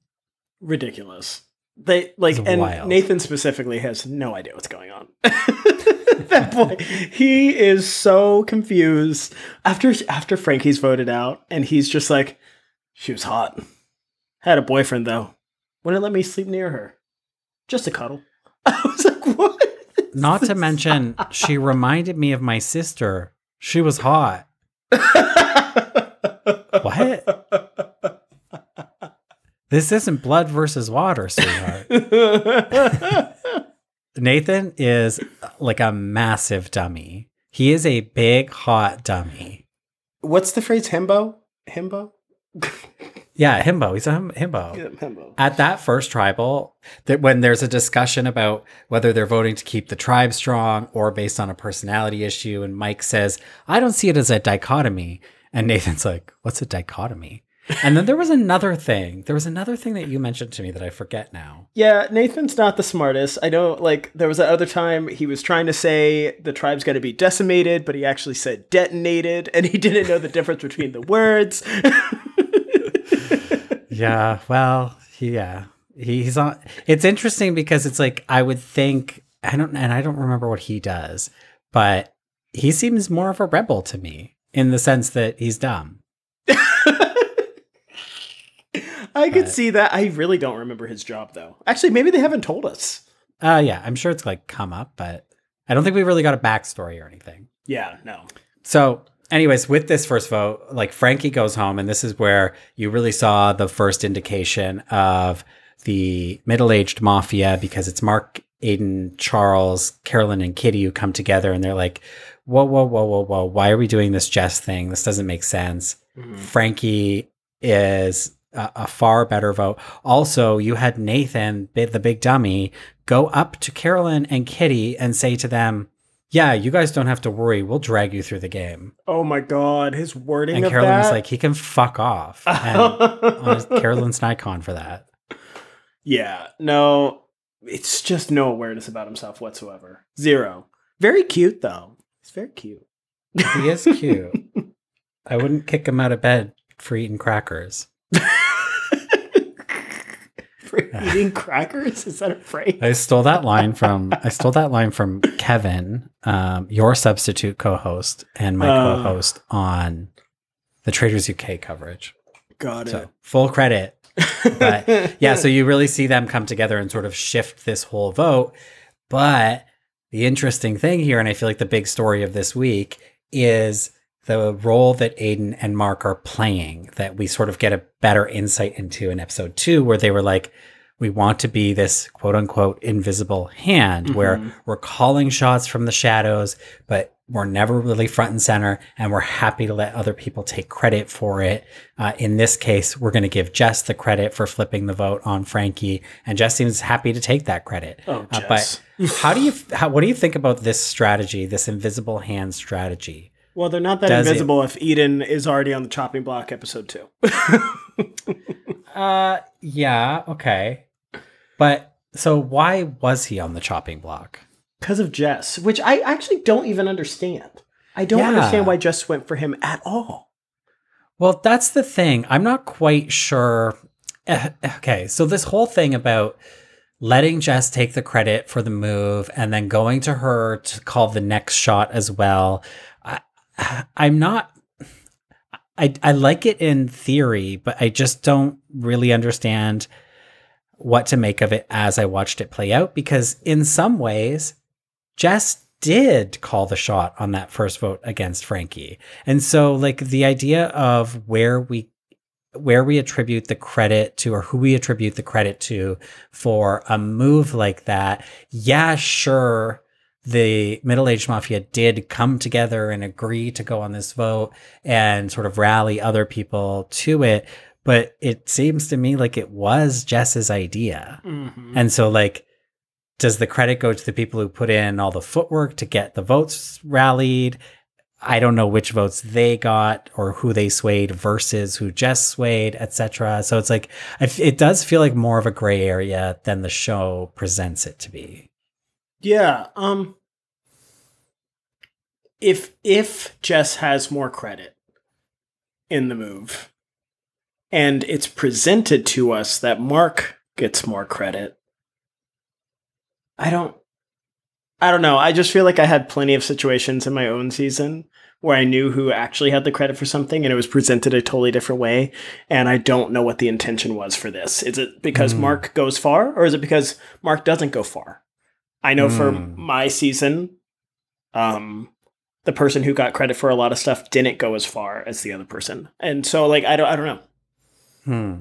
ridiculous. They like and wild. Nathan specifically has no idea what's going on. [laughs] that boy, he is so confused after after Frankie's voted out, and he's just like, she was hot. Had a boyfriend though. Wouldn't let me sleep near her. Just a cuddle. [laughs] I was like, what? not to [laughs] mention she reminded me of my sister she was hot what this isn't blood versus water sweetheart [laughs] Nathan is like a massive dummy. He is a big, hot dummy. What's the phrase himbo? Himbo? Yeah, himbo. He's a him- himbo. Yeah, himbo. At that first tribal, that when there's a discussion about whether they're voting to keep the tribe strong or based on a personality issue, and Mike says, "I don't see it as a dichotomy," and Nathan's like, "What's a dichotomy?" And then there was another thing. There was another thing that you mentioned to me that I forget now. Yeah, Nathan's not the smartest. I know, like, there was that other time he was trying to say the tribe's going to be decimated, but he actually said detonated, and he didn't know the difference between the words. [laughs] Yeah, well, yeah, He's on. It's interesting because it's like I would think I don't, and I don't remember what he does, but he seems more of a rebel to me in the sense that he's dumb. I could But- see that. I really don't remember his job though. Actually, maybe they haven't told us. Uh, yeah, I'm sure it's like come up, but I don't think we really got a backstory or anything. Yeah, no. So, anyways, with this first vote, like Frankie goes home, and this is where you really saw the first indication of the middle aged mafia because it's Mark, Aiden, Charles, Carolyn, and Kitty who come together and they're like, whoa, whoa, whoa, whoa, whoa, why are we doing this Jess thing? This doesn't make sense. Frankie is a, a far better vote. Also, you had Nathan, the big dummy, go up to Carolyn and Kitty and say to them, yeah, you guys don't have to worry. We'll drag you through the game. Oh my god, his wording And Carolyn was like, he can fuck off. [laughs] And honest, Carolyn's an icon for that. yeah, no, it's just no awareness about himself whatsoever. Zero. Very cute though. He's very cute. He is cute. [laughs] I wouldn't kick him out of bed for eating crackers. [laughs] For [laughs] eating crackers? Is that a phrase? I stole that line from I stole that line from Kevin, um, your substitute co-host and my Uh. co-host on the Traitors UK coverage. Got So full credit. But [laughs] yeah, so you really see them come together and sort of shift this whole vote. But the interesting thing here, and I feel like the big story of this week, is the role that Aiden and Mark are playing that we sort of get a better insight into in episode two, where they were like, we want to be this quote unquote invisible hand where Mhm. we're calling shots from the shadows, but we're never really front and center and we're happy to let other people take credit for it. Uh, in this case, we're going to give Jess the credit for flipping the vote on Frankie, and Jess seems happy to take that credit. Oh, Uh, but how do you, how, what do you think about this strategy, this invisible hand strategy? Well, they're not that Does it- invisible if Eden is already on the chopping block episode two. [laughs] Uh, yeah, okay. But so why was he on the chopping block? Because of Jess, which I actually don't even understand. I don't Yeah. understand why Jess went for him at all. Well, that's the thing. I'm not quite sure. Eh, Okay, so this whole thing about letting Jess take the credit for the move and then going to her to call the next shot as well. I'm not. I I like it in theory, but I just don't really understand what to make of it as I watched it play out because in some ways, Jess did call the shot on that first vote against Frankie. And so like the idea of where we where we attribute the credit to or who we attribute the credit to for a move like that, yeah, sure, the middle-aged mafia did come together and agree to go on this vote and sort of rally other people to it, but it seems to me like it was Jess's idea. Mm-hmm. And so, like, does the credit go to the people who put in all the footwork to get the votes rallied? I don't know which votes they got or who they swayed versus who just swayed, etc. So it's like it does feel like more of a gray area than the show presents it to be. Yeah. Um. If if Jess has more credit in the move, and it's presented to us that Mark gets more credit, I don't. I don't know. I just feel like I had plenty of situations in my own season where I knew who actually had the credit for something and it was presented a totally different way. And I don't know what the intention was for this. Is it because Hmm. Mark goes far or is it because Mark doesn't go far? I know for Hmm. my season, um, the person who got credit for a lot of stuff didn't go as far as the other person. And so like I don't I don't know. Hmm.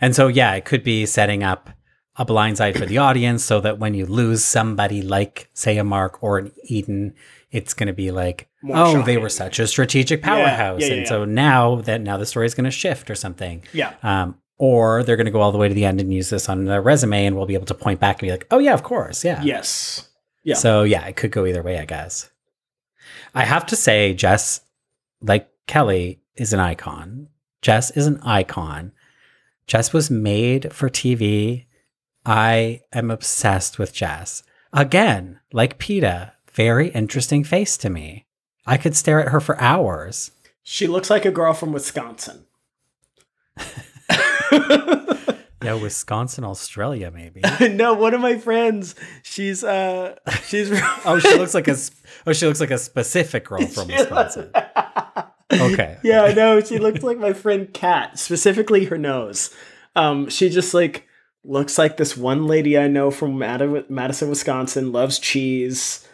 And so, yeah, it could be setting up a blindside for the audience so that when you lose somebody like, say, a Mark or an Eden, it's going to be like, More oh, they were such a strategic powerhouse. yeah, yeah, and so now that now the story is going to shift or something. Yeah. Um, or they're going to go all the way to the end and use this on their resume and we'll be able to point back and be like, oh, yeah, of course. Yeah. Yes. Yeah. So, yeah, it could go either way, I guess. I have to say, Jess, like Kelly, is an icon. Jess is an icon. Jess was made for TV. I am obsessed with Jess. Again, like Peta, very interesting face to me. I could stare at her for hours. She looks like a girl from Wisconsin. [laughs] [laughs] Yeah, Wisconsin, Australia, maybe. [laughs] no, one of my friends, she's uh she's [laughs] oh, she looks like a oh, she looks like a specific girl from Wisconsin. Okay. Yeah, no, she looks like my friend Kat, specifically her nose. Um, she just like looks like this one lady I know from Mad- Madison, Wisconsin, loves cheese,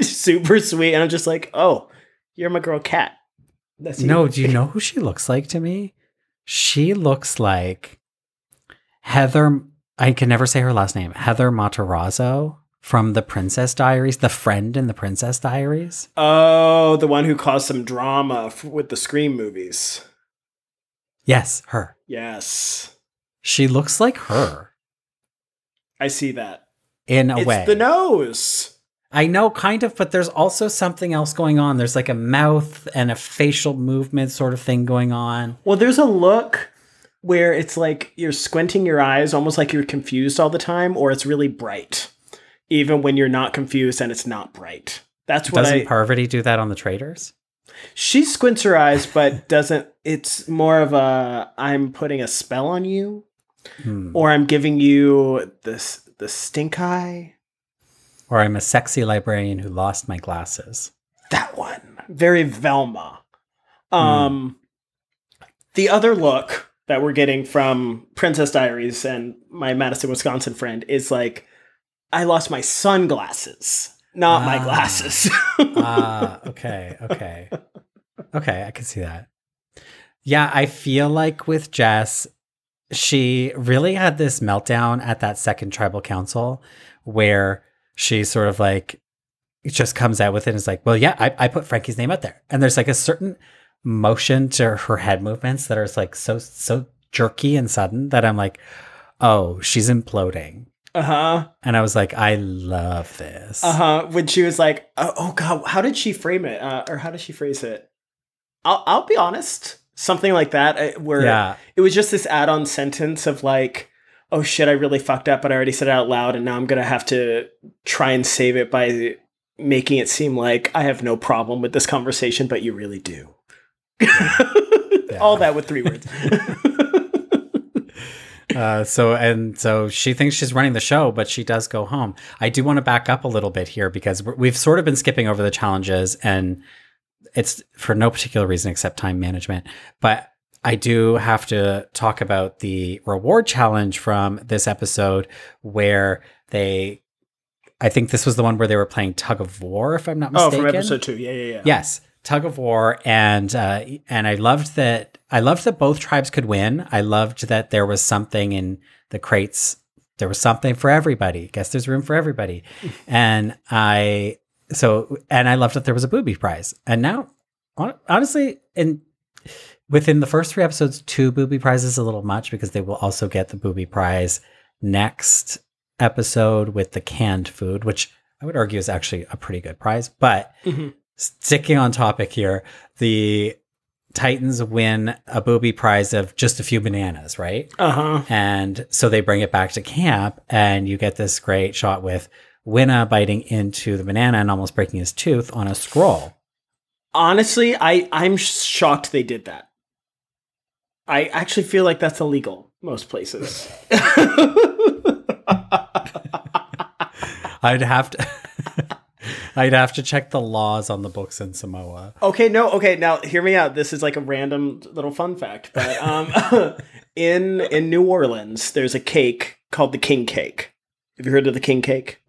super sweet, and I'm just like, oh, you're my girl Kat. That's you. No, do you know who she looks like to me? She looks like Heather. I can never say her last name. Heather Matarazzo from the Princess Diaries, the friend in the Princess Diaries. Oh, the one who caused some drama f- with the Scream movies. Yes, her. Yes, She looks like her I see that. in a it's way. the nose. I know, kind of, but there's also something else going on. There's like a mouth and a facial movement sort of thing going on. Well, there's a look where it's like you're squinting your eyes, almost like you're confused all the time, or it's really bright, even when you're not confused and it's not bright. That's what Doesn't I. Parvati do that on the traitors? she squints her eyes, but doesn't. It's more of a I'm putting a spell on you, Hmm. or I'm giving you this the stink eye. Or I'm a sexy librarian who lost my glasses. That one. Very Velma. Um the other look that we're getting from Princess Diaries and my Madison, Wisconsin friend is like I lost my sunglasses, not my Ah. glasses. ah, [laughs] okay, okay. Okay, I can see that. Yeah, I feel like with Jess, she really had this meltdown at that second tribal council where she sort of like just comes out with it and is like, well, yeah, I, I put Frankie's name out there. And there's like a certain motion to her head movements that are like so, so jerky and sudden that I'm like, oh, she's imploding. uh-huh. And I was like, I love this. Uh-huh. When she was like, oh, oh god, how did she frame it? Uh, or how did she phrase it? I'll I'll be honest. Something like that uh, where Yeah. it was just this add-on sentence of like oh shit i really fucked up but i already said it out loud and now i'm gonna have to try and save it by making it seem like i have no problem with this conversation but you really do [laughs] all that with three words [laughs] Uh, so and so she thinks she's running the show, but she does go home. I do want to back up a little bit here because we've sort of been skipping over the challenges, and it's for no particular reason except time management. But I do have to talk about the reward challenge from this episode where they. I think this was the one where they were playing tug of war, if I'm not mistaken. oh from episode two yeah yeah yeah Yes, tug of war, and uh, and I loved that. I loved that both tribes could win. I loved that there was something in the crates. There was something for everybody. Guess there's room for everybody, [laughs] and I so and I loved that there was a booby prize. And now, honestly, in within the first three episodes, two booby prizes is a little much because they will also get the booby prize next episode with the canned food, which I would argue is actually a pretty good prize. But Mhm. sticking on topic here, the Titans win a booby prize of just a few bananas, right? uh-huh And so they bring it back to camp, and you get this great shot with Winna biting into the banana and almost breaking his tooth on a scroll. honestly i i'm shocked they did that i actually feel like that's illegal most places [laughs] I'd have to. [laughs] I'd have to check the laws on the books in Samoa. Okay, no, okay. Now hear me out. This is like a random little fun fact, but um, [laughs] in in New Orleans, there's a cake called the King Cake. Have you heard of the King Cake?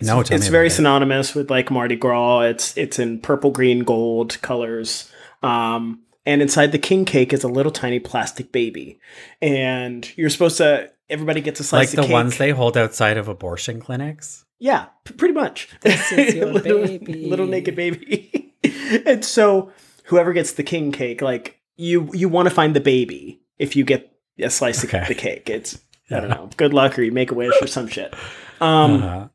No, it's very it. synonymous with like Mardi Gras. It's it's in purple, green, gold colors. Um, and inside the king cake is a little tiny plastic baby, and you're supposed to. Everybody gets a slice like of the cake. ones they hold outside of abortion clinics. Yeah, p- pretty much. This is [laughs] your little, baby. little naked baby. [laughs] and so whoever gets the king cake, like you you want to find the baby if you get a slice Okay. of the cake. It's I don't know. Good luck or you make a wish or some shit. Um Uh-huh.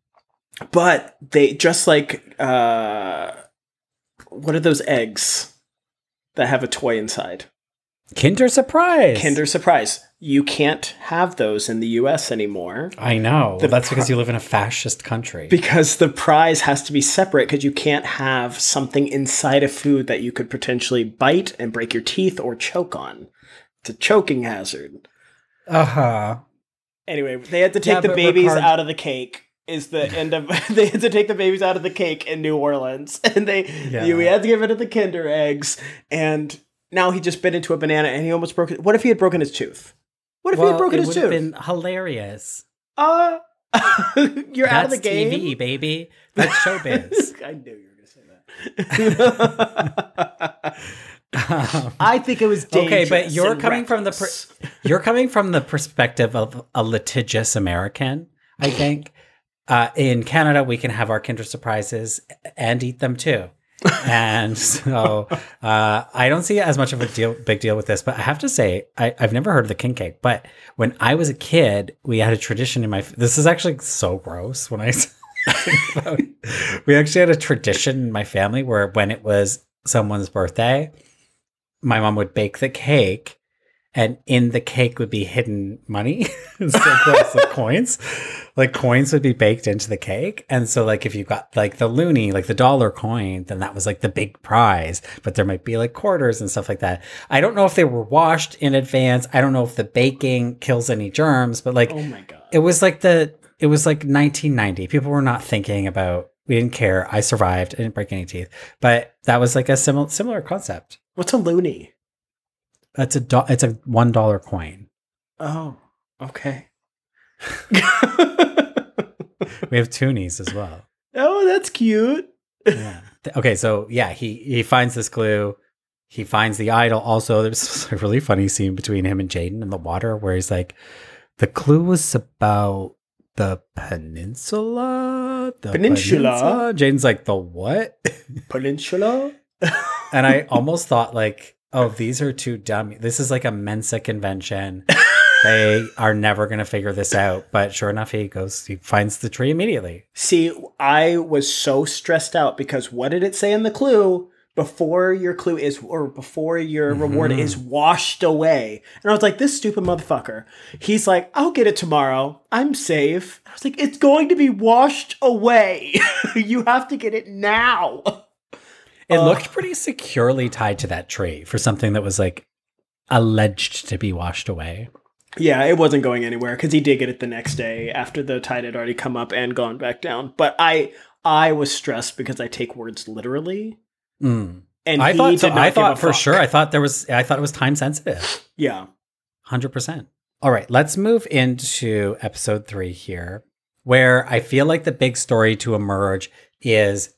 but they just like uh what are those eggs that have a toy inside? Kinder Surprise. Kinder Surprise. You can't have those in the US anymore. I know. The That's pro- because you live in a fascist country. because the prize has to be separate because you can't have something inside a food that you could potentially bite and break your teeth or choke on. It's a choking hazard. Uh huh. Anyway, they had to take Yeah, the babies Ricard- out of the cake. Is the end of [laughs] they had to take the babies out of the cake in New Orleans, [laughs] and they Yeah. we had to get rid of the Kinder eggs, and now he just bit into a banana and he almost broke it. What if he had broken his tooth? What if he had broken it his would have tooth? been hilarious. Uh, [laughs] you're out of the game. TV, baby. That's showbiz. I knew you were going to say that. Um, I think it was okay, but you're coming from the per- you're coming from the perspective of a litigious American. I think uh, in Canada we can have our Kinder surprises and eat them too. [laughs] and so uh, I don't see as much of a deal, big deal with this, but I have to say I, I've never heard of the king cake. But when I was a kid, we had a tradition in my. This is actually so gross when I [laughs] think about it. We actually had a tradition in my family where when it was someone's birthday, my mom would bake the cake and in the cake would be hidden money [laughs] so like [laughs] coins. Like coins would be baked into the cake. And so like if you got like the loonie like the dollar coin then that was like the big prize. But there might be like quarters and stuff like that. I don't know if they were washed in advance. I don't know if the baking kills any germs but like Oh my god! it was like the it was like 1990 people were not thinking about we didn't care. I survived. I didn't break any teeth. But that was like a similar similar concept. What's a loonie? It's a do- it's a one dollar coin Oh, okay. [laughs] we have toonies as well oh, that's cute. yeah. Okay, so yeah, he he finds this clue. He finds the idol. Also, there's [laughs] a really funny scene between him and Jaden in the water where he's like, the clue was about the peninsula. The Peninsula? Jaden's like, the what? [laughs] Peninsula. and I almost thought like, oh, these are too dumb. This is like a Mensa convention. [laughs] they are never gonna figure this out. But sure enough, he goes, he finds the tree immediately. See, I was so stressed out because what did it say in the clue? Before your clue is, or before your reward Mhm. is washed away. And I was like, this stupid motherfucker. He's like, I'll get it tomorrow. I'm safe. I was like, it's going to be washed away. [laughs] you have to get it now. [laughs] It Ugh. looked pretty securely tied to that tree for something that was like alleged to be washed away. Yeah, it wasn't going anywhere because he did get it the next day after the tide had already come up and gone back down. But I, I was stressed because I take words literally, Mm. and I he thought so, I thought for fuck. sure. I thought there was. I thought it was time sensitive. [sighs] Yeah. Hundred percent. All right, let's move into episode three here, where I feel like the big story to emerge is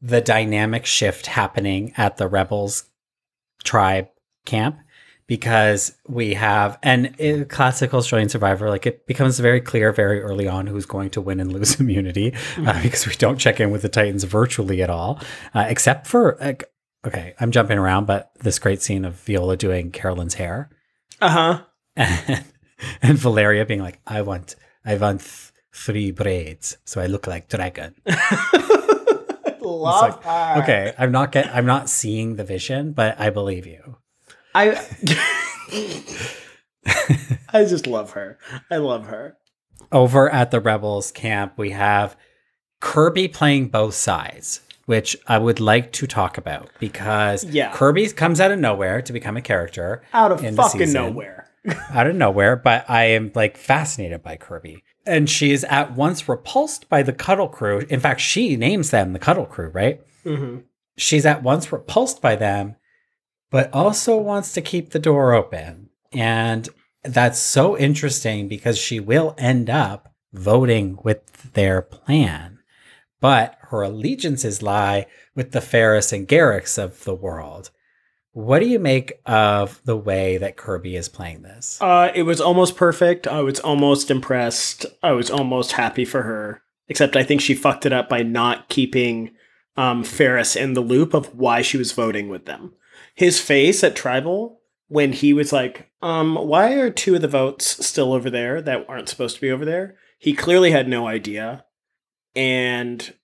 the dynamic shift happening at the rebels tribe camp because we have and in classical Australian Survivor, like it becomes very clear very early on who's going to win and lose [laughs] immunity uh, because we don't check in with the Titans virtually at all, uh, except for like, okay, I'm jumping around, but this great scene of Viola doing Carolyn's hair Uh huh. and, [laughs] and Valeria being like, I want, I want th- three braids, so I look like dragon. [laughs] Love like, her. Okay, I'm not get, I'm not seeing the vision, but I believe you. I. [laughs] I just love her. I love her. Over at the Rebels camp, we have Kirby playing both sides, which I would like to talk about because Yeah. Kirby comes out of nowhere to become a character Out of fucking nowhere. [laughs] out of nowhere, but I am like fascinated by Kirby. And she is at once repulsed by the Cuddle Crew. In fact, she names them the Cuddle Crew, right? hmm She's at once repulsed by them, but also wants to keep the door open. And that's so interesting because she will end up voting with their plan. But her allegiances lie with the Ferris and Garrix of the world. What do you make of the way that Kirby is playing this? Uh, it was almost perfect. I was almost impressed. I was almost happy for her. Except I think she fucked it up by not keeping um, Ferris in the loop of why she was voting with them. His face at Tribal when he was like, um, why are two of the votes still over there that aren't supposed to be over there? He clearly had no idea. And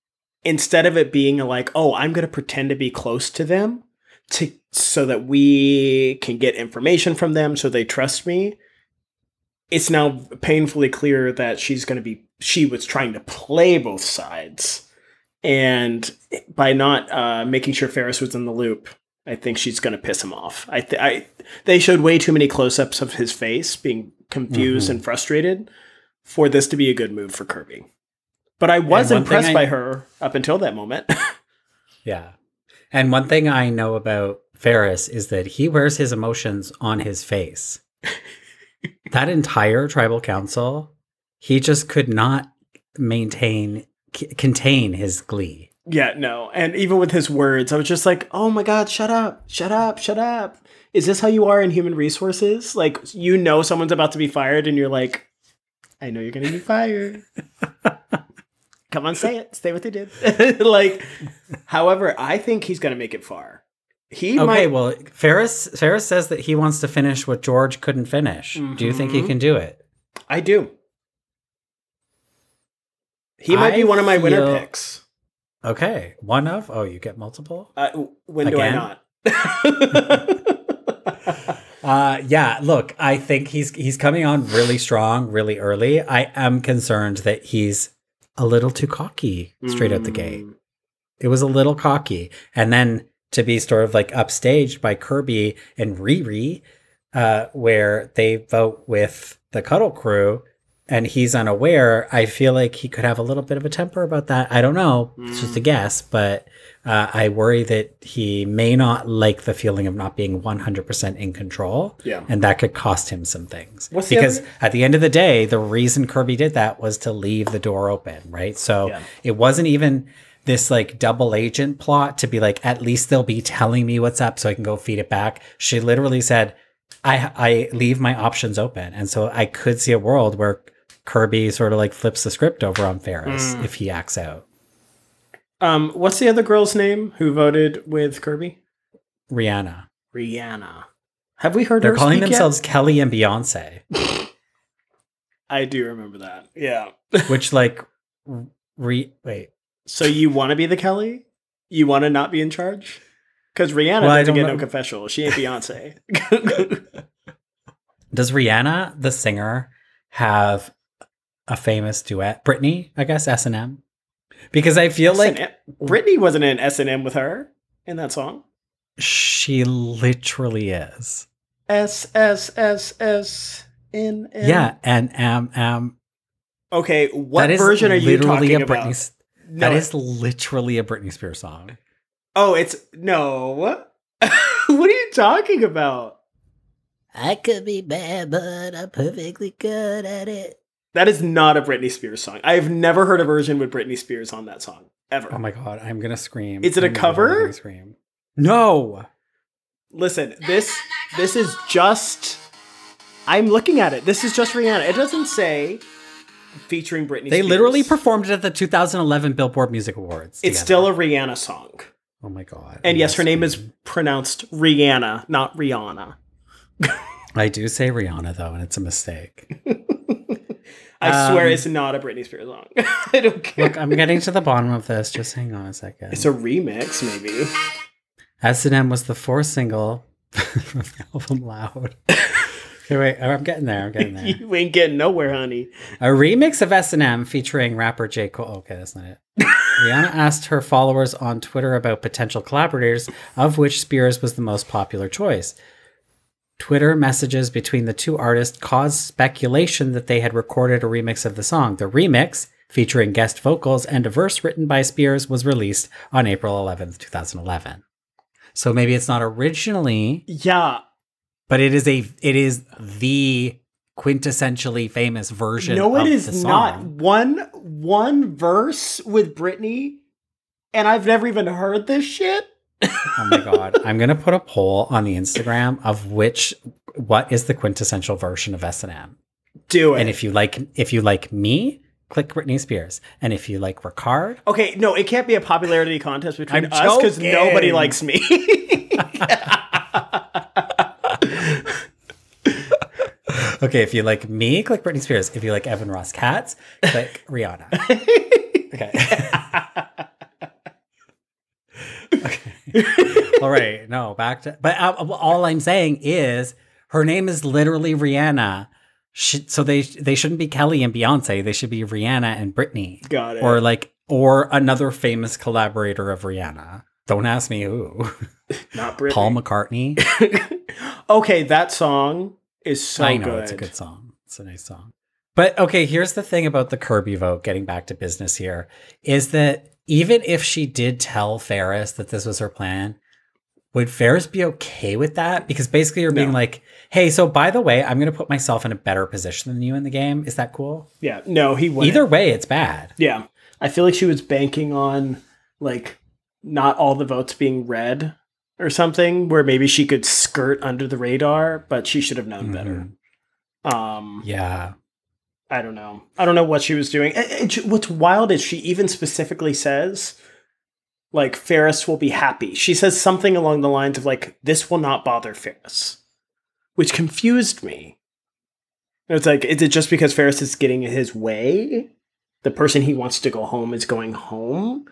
instead of it being like, oh, I'm going to pretend to be close to them to so that we can get information from them so they trust me, it's now painfully clear that she's going to be she was trying to play both sides. And by not uh, making sure Ferris was in the loop, I think she's going to piss him off. I, th- I they showed way too many close-ups of his face being confused Mhm. and frustrated for this to be a good move for Kirby. But I was impressed I- by her up until that moment. [laughs] Yeah. And one thing I know about Ferris is that he wears his emotions on his face. [laughs] that entire tribal council, he just could not maintain, c- contain his glee. yeah, no. And even with his words, I was just like, oh my God, shut up, shut up, shut up. Is this how you are in human resources? Like, you know, someone's about to be fired, and you're like, I know you're going to be fired. [laughs] Come on, say it. Say what they did. [laughs] like, however, I think he's going to make it far. He Okay, might. well, Ferris Ferris says that he wants to finish what George couldn't finish. Do you think he Mhm. can do it? I do. He might be one of my winner picks. Okay, one of oh, you get multiple. Uh, when do I not? [laughs] Uh yeah, look, I think he's he's coming on really strong, really early. I am concerned that he's a little too cocky straight out the gate. Mm. It was a little cocky. And then to be sort of like upstaged by Kirby and Riri, uh, where they vote with the Cuddle Crew and he's unaware, I feel like he could have a little bit of a temper about that. I don't know. It's just a Mm. guess, but uh, I worry that he may not like the feeling of not being 100% in control. Yeah. And that could cost him some things. What's because other- at the end of the day, the reason Kirby did that was to leave the door open, right? So Yeah. it wasn't even this like double agent plot to be like, at least they'll be telling me what's up so I can go feed it back. She literally said, I, I leave my options open. And so I could see a world where Kirby sort of like flips the script over on Ferris Mm. if he acts out. Um, what's the other girl's name who voted with Kirby? Rihanna. Rihanna. Have we heard They're her calling themselves Kelly and Beyonce, [laughs] I do remember that. Yeah. [laughs] which like, re, wait, So you want to be the Kelly? You want to not be in charge? Because Rihanna Well, doesn't get no confessional. She ain't Beyonce. [laughs] Does Rihanna, the singer, have a famous duet? Britney, I guess S and M, because I feel like S&M Britney wasn't in S and M with her in that song. she literally is. S S S S N N. Yeah, and um um. Okay, what that is version are you literally talking a about? Britney. S- No, that is literally a Britney Spears song. Oh, it's no. [laughs] what are you talking about? I could be bad, but I'm perfectly good at it. That is not a Britney Spears song. I have never heard a version with Britney Spears on that song ever. Oh my god, I'm gonna scream. Is it a I'm cover? gonna Scream. No. Listen, this this is just. I'm looking at it. This is just Rihanna. It doesn't say featuring Britney. They Spears. literally performed it at the 2011 Billboard Music Awards. It's together. still a Rihanna song, Oh my god. and I'm yes, her name is pronounced Rihanna, not Rihanna. I do say Rihanna though, and it's a mistake. [laughs] I swear Um, it's not a Britney Spears song. [laughs] I don't care. Look, I'm getting to the bottom of this. Just hang on a second. it's a remix, maybe. S&M was the fourth single [laughs] from the album Loud. okay, wait, I'm getting there. I'm getting [laughs] there. you ain't getting nowhere, honey. A remix of S&M featuring rapper J. Cole. Okay, that's not it. Rihanna asked her followers on Twitter about potential collaborators, of which Spears was the most popular choice. Twitter messages between the two artists caused speculation that they had recorded a remix of the song. The remix, featuring guest vocals and a verse written by Spears, was released on April 11th, 2011. So maybe it's not originally, Yeah, but it is a it is the quintessentially famous version. no, it of the song. not one one verse with Britney, and I've never even heard this shit. Oh my god! I'm gonna put a poll on the Instagram of which what is the quintessential version of S and M. Do it. And if you like, if you like me, click Britney Spears, and if you like Ricard, okay, no, it can't be a popularity contest between I'm us because nobody likes me. [laughs] okay, if you like me, click Britney Spears. If you like Evan Ross Katz, click Rihanna. [laughs] Okay. [laughs] okay. [laughs] all right. No, back to. But uh, all I'm saying is her name is literally Rihanna. Sh- so they they shouldn't be Kelly and Beyonce. They should be Rihanna and Britney, Got it. or like or another famous collaborator of Rihanna. Don't ask me who. [laughs] Not Britney. Paul McCartney. [laughs] okay, that song is so I know good. it's a good song. It's a nice song. But okay, here's the thing about the Kirby vote, getting back to business here, is that even if she did tell Ferris that this was her plan, would Ferris be okay with that? Because basically you're being No. like, hey, so by the way, I'm going to put myself in a better position than you in the game. Is that cool? Yeah, no, he wouldn't. Either way, it's bad. Yeah. I feel like she was banking on like not all the votes being read or something where maybe she could skirt under the radar, but she should have known better. Um Mm-hmm. Yeah. I don't know. I don't know what she was doing. It- it- what's wild is she even specifically says like Ferris will be happy. She says something along the lines of like this will not bother Ferris, which confused me. It's like is it just because Ferris is getting his way? The person he wants to go home is going home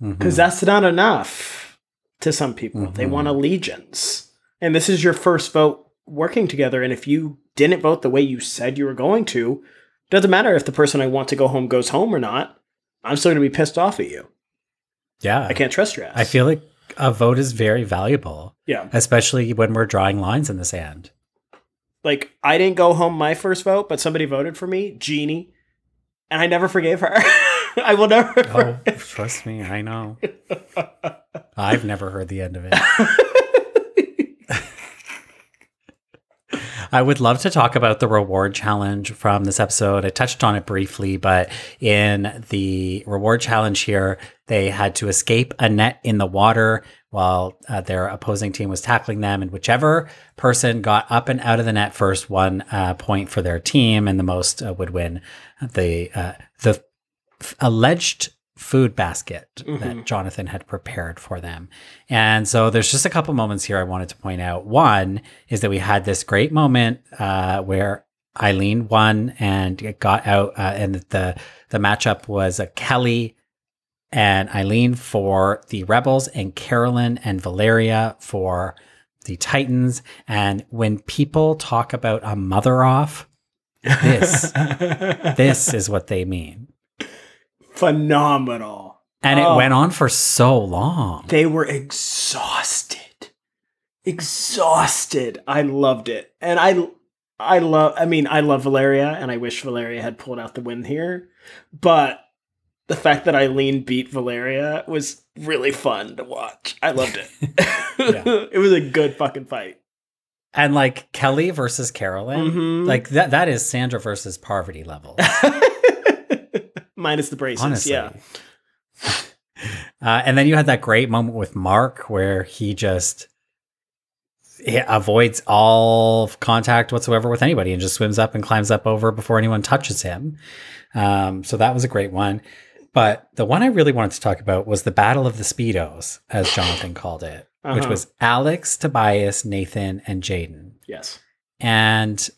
because that's not enough to some people. They Mhm. want allegiance. And this is your first vote working together. And if you didn't vote the way you said you were going to, doesn't matter if the person I want to go home goes home or not. I'm still going to be pissed off at you. yeah. I can't trust your ass. I feel like a vote is very valuable, yeah. especially when we're drawing lines in the sand. Like I didn't go home my first vote, but somebody voted for me, Jeannie, and I never forgave her. [laughs] I will never. Oh, trust me, I know. [laughs] I've never heard the end of it. [laughs] I would love to talk about the reward challenge from this episode. I touched on it briefly, but in the reward challenge here, they had to escape a net in the water while uh, their opposing team was tackling them. And whichever person got up and out of the net first won a point for their team, and the most uh, would win the uh, the f- alleged food basket that Jonathan had prepared for them. And so there's just a couple moments here I wanted to point out. One is that we had this great moment uh, where Eileen won and it got out, uh, and the the matchup was uh, Kelly and Eileen for the Rebels, and Carolyn and Valeria for the Titans. And when people talk about a mother off, this [laughs] this is what they mean. Phenomenal. And it Oh. went on for so long. They were exhausted. Exhausted. I loved it. And I I love I mean, I love Valeria and I wish Valeria had pulled out the win here. But the fact that Eileen beat Valeria was really fun to watch. I loved it. [laughs] [laughs] it was a good fucking fight. And like Kelly versus Carolyn, Mhm. like that that is Sandra versus Parvati level. [laughs] Minus the braces. honestly. Yeah. Uh, and then you had that great moment with Mark where he just he avoids all contact whatsoever with anybody and just swims up and climbs up over before anyone touches him. Um, so that was a great one. But the one I really wanted to talk about was the Battle of the Speedos, as Jonathan called it, which Uh-huh. was Alex, Tobias, Nathan, and Jaden. Yes. And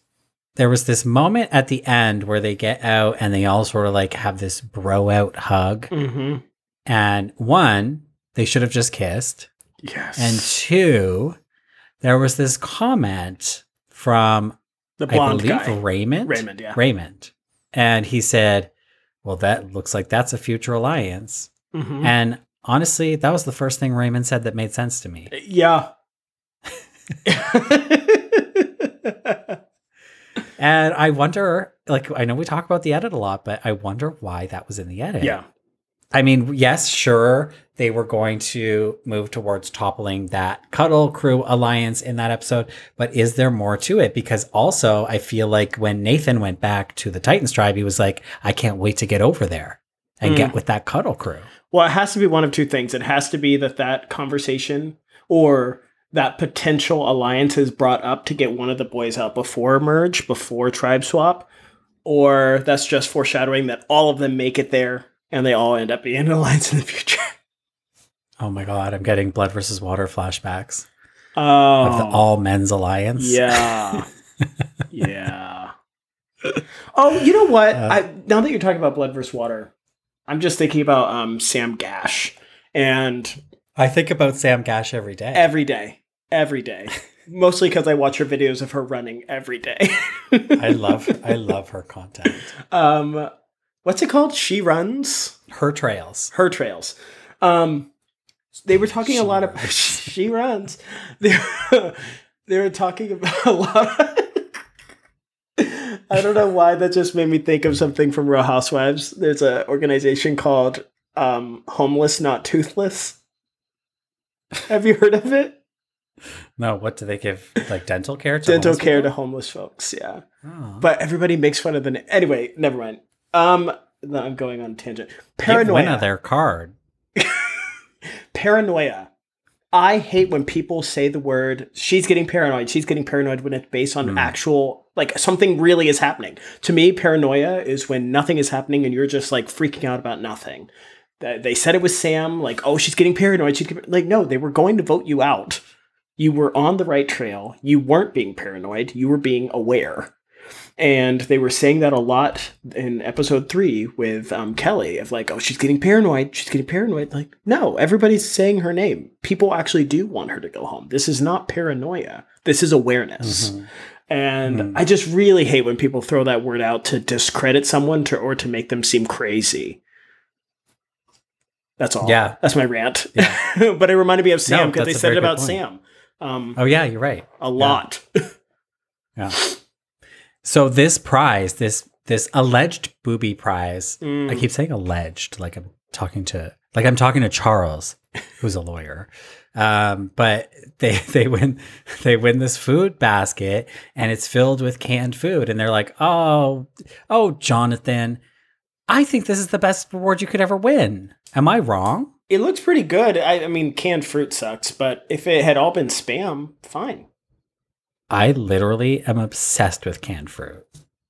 there was this moment at the end where they get out and they all sort of like have this bro out hug. Mm-hmm. And one, they should have just kissed. Yes. And two, there was this comment from, the I blonde believe, guy. Raymond. Raymond, yeah. Raymond. And he said, Well, that looks like that's a future alliance. Mhm. And honestly, that was the first thing Raymond said that made sense to me. Yeah. [laughs] And I wonder, like, I know we talk about the edit a lot, but I wonder why that was in the edit. yeah. I mean, yes, sure, they were going to move towards toppling that Cuddle Crew alliance in that episode, but is there more to it? Because also, I feel like when Nathan went back to the Titans tribe, he was like, I can't wait to get over there and Mm. get with that Cuddle Crew. Well, it has to be one of two things. It has to be that that conversation or that potential alliance is brought up to get one of the boys out before merge, before tribe swap, or that's just foreshadowing that all of them make it there and they all end up being an [laughs] alliance in the future. Oh my God, I'm getting Blood versus Water flashbacks Oh, of the All Men's Alliance. Yeah. [laughs] yeah. Oh, you know what? Uh, I now that you're talking about blood versus water, I'm just thinking about um Sam Gash and I think about Sam Gash every day. every day, every day. Mostly because I watch her videos of her running every day. I [laughs] love, I love her content. um, what's it called? She runs Her trails. her trails. Um, they were talking a She lot of [laughs] she runs. They [laughs] they were talking about a lot. I don't know why that just made me think of something from Real Housewives. There's an organization called um, Homeless Not Toothless. Have you heard of it? No, what do they give? Like dental care to Dental care to homeless folks. Yeah, Oh. but everybody makes fun of the. na- Anyway, never mind. Um, no, I'm going on a tangent. Give Paranoia. Winna their card. [laughs] paranoia. I hate when people say the word she's getting paranoid, she's getting paranoid when it's based on Hmm. actual like something really is happening. To me, paranoia is when nothing is happening and you're just like freaking out about nothing. They said it was Sam, like, oh, she's getting paranoid. She's getting, like, no, they were going to vote you out. You were on the right trail. You weren't being paranoid. You were being aware. And they were saying that a lot in episode three with um, Kelly of like, oh, she's getting paranoid. She's getting paranoid. Like, no, everybody's saying her name. People actually do want her to go home. This is not paranoia. This is awareness. Mhm. And Mhm. I just really hate when people throw that word out to discredit someone to, or to make them seem crazy. That's all. Yeah. That's my rant. Yeah. [laughs] but it reminded me of Sam No, because they said it about point. Sam um, Oh yeah, you're right. a lot. Yeah. So this prize, this this alleged booby prize, Mm. I keep saying alleged, like I'm talking to like I'm talking to Charles, who's a lawyer. Um, but they [laughs] they win they win this food basket and it's filled with canned food, and they're like, oh oh Jonathan, I think this is the best reward you could ever win. Am I wrong? It looks pretty good. I, I mean, canned fruit sucks, but if it had all been spam, fine. I literally am obsessed with canned fruit.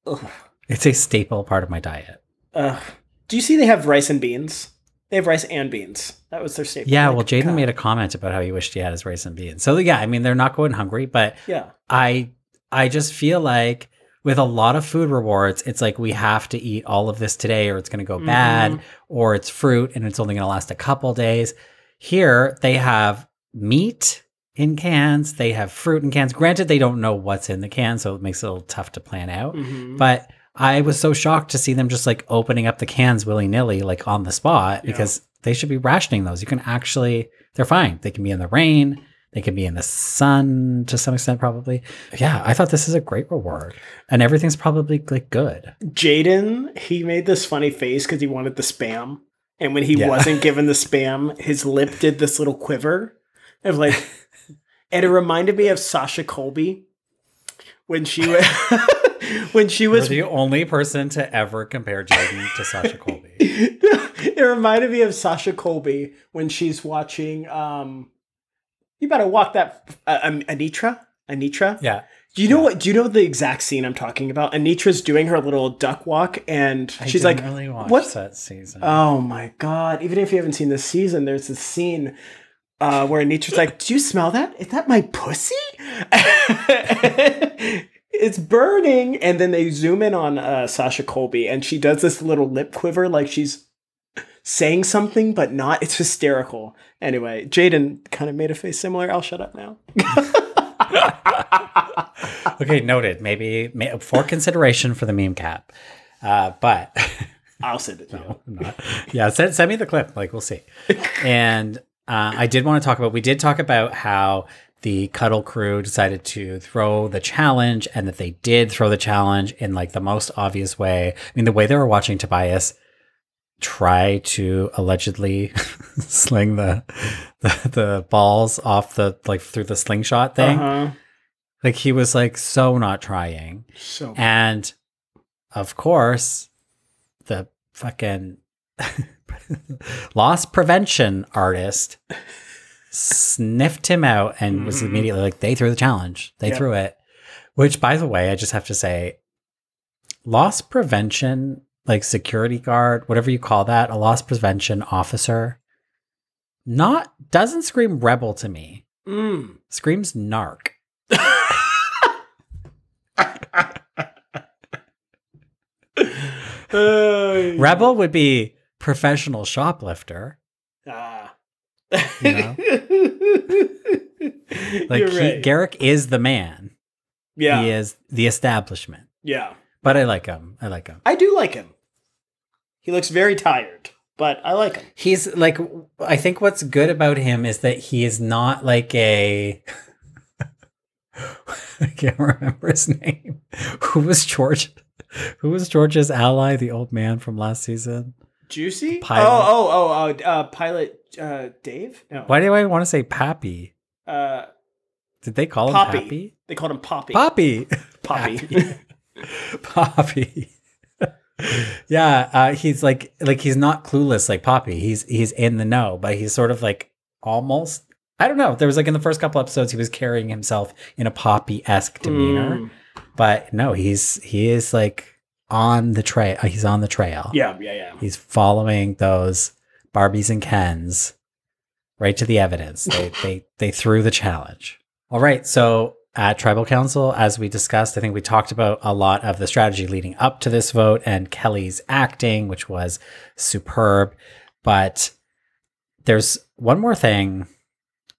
Ugh. It's a staple part of my diet. Do you see they have rice and beans? They have rice and beans. That was their staple. Yeah, Like, well, Jaden made a comment about how he wished he had his rice and beans. So yeah, I mean, they're not going hungry, but Yeah. I I just feel like with a lot of food rewards, it's like we have to eat all of this today, or it's going to go bad, Mhm. or it's fruit and it's only going to last a couple days. Here they have meat in cans, they have fruit in cans. Granted, they don't know what's in the can, so it makes it a little tough to plan out. Mhm. But I was so shocked to see them just like opening up the cans willy nilly, like on the spot, Yeah. because they should be rationing those. You can actually, they're fine. They can be in the rain, they can be in the sun to some extent, probably. Yeah, I thought this is a great reward, and everything's probably like good. Jaden, he made this funny face because he wanted the spam. And when he Yeah. wasn't given the spam, his lip did this little quiver of like, [laughs] and it reminded me of Sasha Colby when she was [laughs] when she You're was. the only person to ever compare Jaden to Sasha Colby. [laughs] it reminded me of Sasha Colby when she's watching. um You better walk that uh, um, Anetra. Anetra. Yeah, Do you know what? Do you know the exact scene I'm talking about? Anetra's doing her little duck walk, and I she's like, really watch "What?" that season. Oh my god! Even if you haven't seen this season, there's this scene uh, where Anetra's like, "Do you smell that? Is that my pussy?" [laughs] it's burning, and then they zoom in on uh, Sasha Colby, and she does this little lip quiver, like she's saying something but not. It's hysterical. Anyway, Jaden kind of made a face similar. I'll shut up now. [laughs] okay, noted. Maybe ma- for consideration for the meme cap, uh, but. [laughs] I'll send it to you. No, I'm not. yeah, send, send me the clip. Like, we'll see. And uh, I did want to talk about, we did talk about how the Cuddle crew decided to throw the challenge and that they did throw the challenge in like the most obvious way. I mean, the way they were watching Tobias try to allegedly [laughs] sling the, the the balls off the like through the slingshot thing. Uh-huh. Like he was like so not trying. So And of course, the fucking [laughs] loss prevention artist sniffed him out and was Mhm. immediately like, they threw the challenge. They Yeah. threw it. Which, by the way, I just have to say, loss prevention, like security guard, whatever you call that, a loss prevention officer, not doesn't scream rebel to me. Mm. Screams narc. [laughs] Rebel would be professional shoplifter. Ah. You know? [laughs] Like he, right. Garrick is the man. yeah, He is the establishment. yeah. But I like him. I like him. I do like him. He looks very tired, but I like him. He's like I think what's good about him is that he is not like a [laughs] I can't remember his name. [laughs] Who was George? Who was George's ally, the old man from last season? Juicy? Pilot. Oh, oh, oh, oh, uh, pilot uh, Dave? No. Why do I want to say Pappy? Uh, Did they call him Poppy. Pappy? They called him Poppy. Poppy. [laughs] Poppy. [laughs] Poppy. [laughs] yeah, uh, he's like like he's not clueless like Poppy. He's he's in the know, but he's sort of like almost. I don't know. There was like in the first couple episodes, he was carrying himself in a Poppy esque demeanor, Mm. but no, he's he is like on the trail. He's on the trail. Yeah, yeah, yeah. He's following those Barbies and Kens right to the evidence. They [sighs] they they threw the challenge. All right, so at Tribal Council, as we discussed, I think we talked about a lot of the strategy leading up to this vote and Kelly's acting, which was superb. But there's one more thing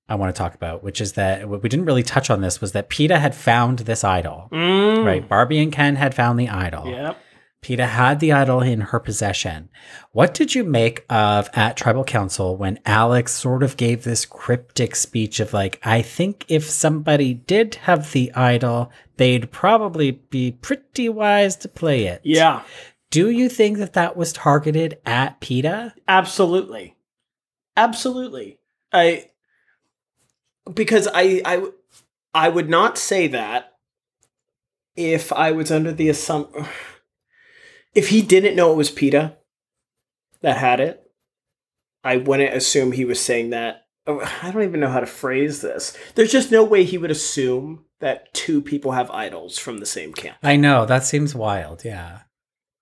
I want to talk about, which is that what we didn't really touch on this, was that Peta had found this idol. Mm. Right, Barbie and Ken had found the idol. Yep. Peta had the idol in her possession. What did you make of at Tribal Council when Alex sort of gave this cryptic speech of like, I think if somebody did have the idol, they'd probably be pretty wise to play it. Yeah, Do you think that that was targeted at Peta? absolutely. Absolutely. I because I I I would not say that if I was under the assumption if he didn't know it was Peta that had it, I wouldn't assume he was saying that. oh, I don't even know how to phrase this. There's just no way he would assume that two people have idols from the same camp. I know, that seems wild. Yeah.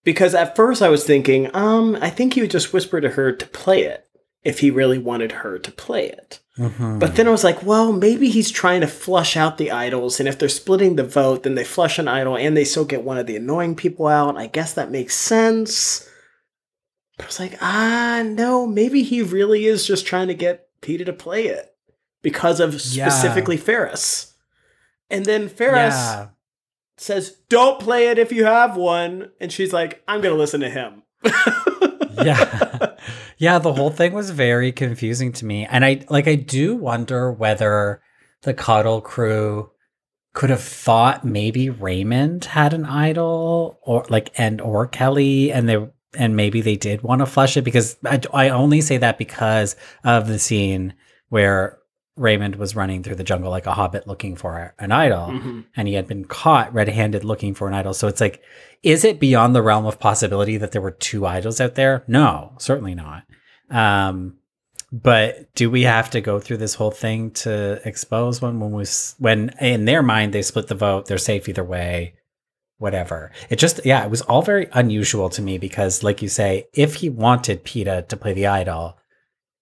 Because at first I was thinking, um, I think he would just whisper to her to play it if he really wanted her to play it. Mhm. But then I was like, well, maybe he's trying to flush out the idols, and if they're splitting the vote, then they flush an idol and they still get one of the annoying people out. I guess that makes sense. But I was like, ah, no, maybe he really is just trying to get Peta to play it because of Yeah. specifically Ferris. And then Ferris yeah. says, don't play it if you have one. And she's like, I'm going to listen to him. [laughs] yeah. [laughs] Yeah the whole thing was very confusing to me and i like i do wonder whether the cuddle crew could have thought maybe raymond had an idol or like and or kelly and they and maybe they did want to flush it because I, I only say that because of the scene where raymond was running through the jungle like a hobbit looking for an idol Mhm. and he had been caught red-handed looking for an idol. So it's like, is it beyond the realm of possibility that there were two idols out there? No, certainly not. Um, but do we have to go through this whole thing to expose one when we when in their mind they split the vote, they're safe either way, whatever. It just yeah, it was all very unusual to me because, like you say, if he wanted Peta to play the idol,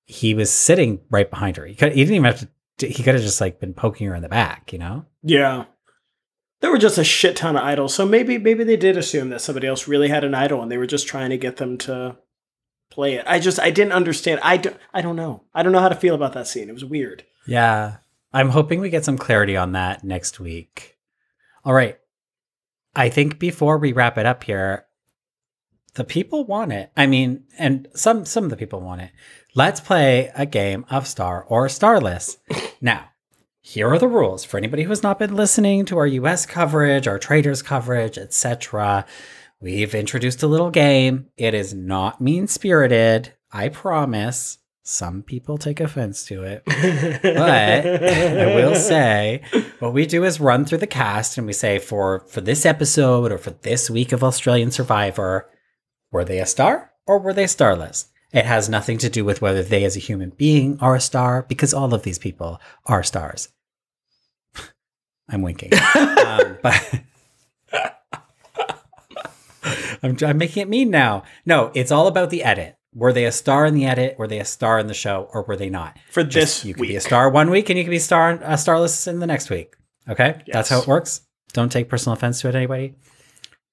he was sitting right behind her. He could he didn't even have to. He could have just like been poking her in the back, you know. Yeah. There were just a shit ton of idols. So maybe maybe they did assume that somebody else really had an idol and they were just trying to get them to play it. I just I didn't understand. I don't I don't know. I don't know how to feel about that scene. It was weird. Yeah. I'm hoping we get some clarity on that next week. All right. I think before we wrap it up here, the people want it. I mean, and some some of the people want it. Let's play a game of star or starless. now, here are the rules for anybody who has not been listening to our US coverage, our Traitors coverage, etc. We've introduced a little game. It is not mean-spirited, I promise. Some people take offense to it. But I will [laughs] say, what we do is run through the cast and we say for for this episode or for this week of Australian Survivor, were they a star or were they starless? It has nothing to do with whether they as a human being are a star because all of these people are stars. [laughs] I'm winking. um, but [laughs] I'm, I'm making it mean now. No, it's all about the edit. Were they a star in the edit? Were they a star in the show? Or were they not? For Just- this you could week. be a star one week and you can be star a starless in the next week. Okay, that's how it works. Don't take personal offense to it, anybody.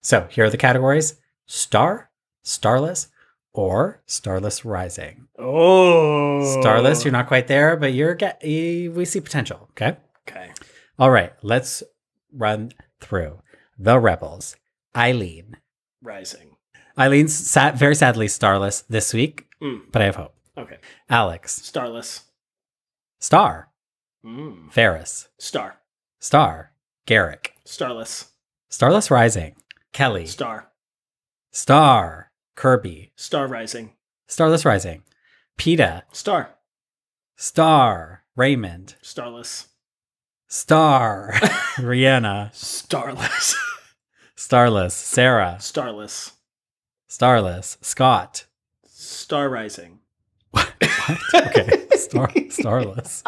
So here are the categories: star, starless, or starless rising. Oh. Starless, you're not quite there, but you're get. We see potential. Okay. Okay. All right. Let's run through the rebels. Eileen. Rising. Eileen's sad, very sadly starless this week, Mm. but I have hope. Okay. Alex. Starless. Star. Mm. Ferris. Star. Star. Garrick. Starless. Starless Rising. Kelly. Star. Star. Kirby. Star Rising. Starless Rising. Peta. Star. Star. Raymond. Starless. Star. [laughs] Rihanna. Starless. Starless. Sarah. Starless. Starless. Scott. Star Rising. [laughs] What? Okay. Star, [laughs] starless.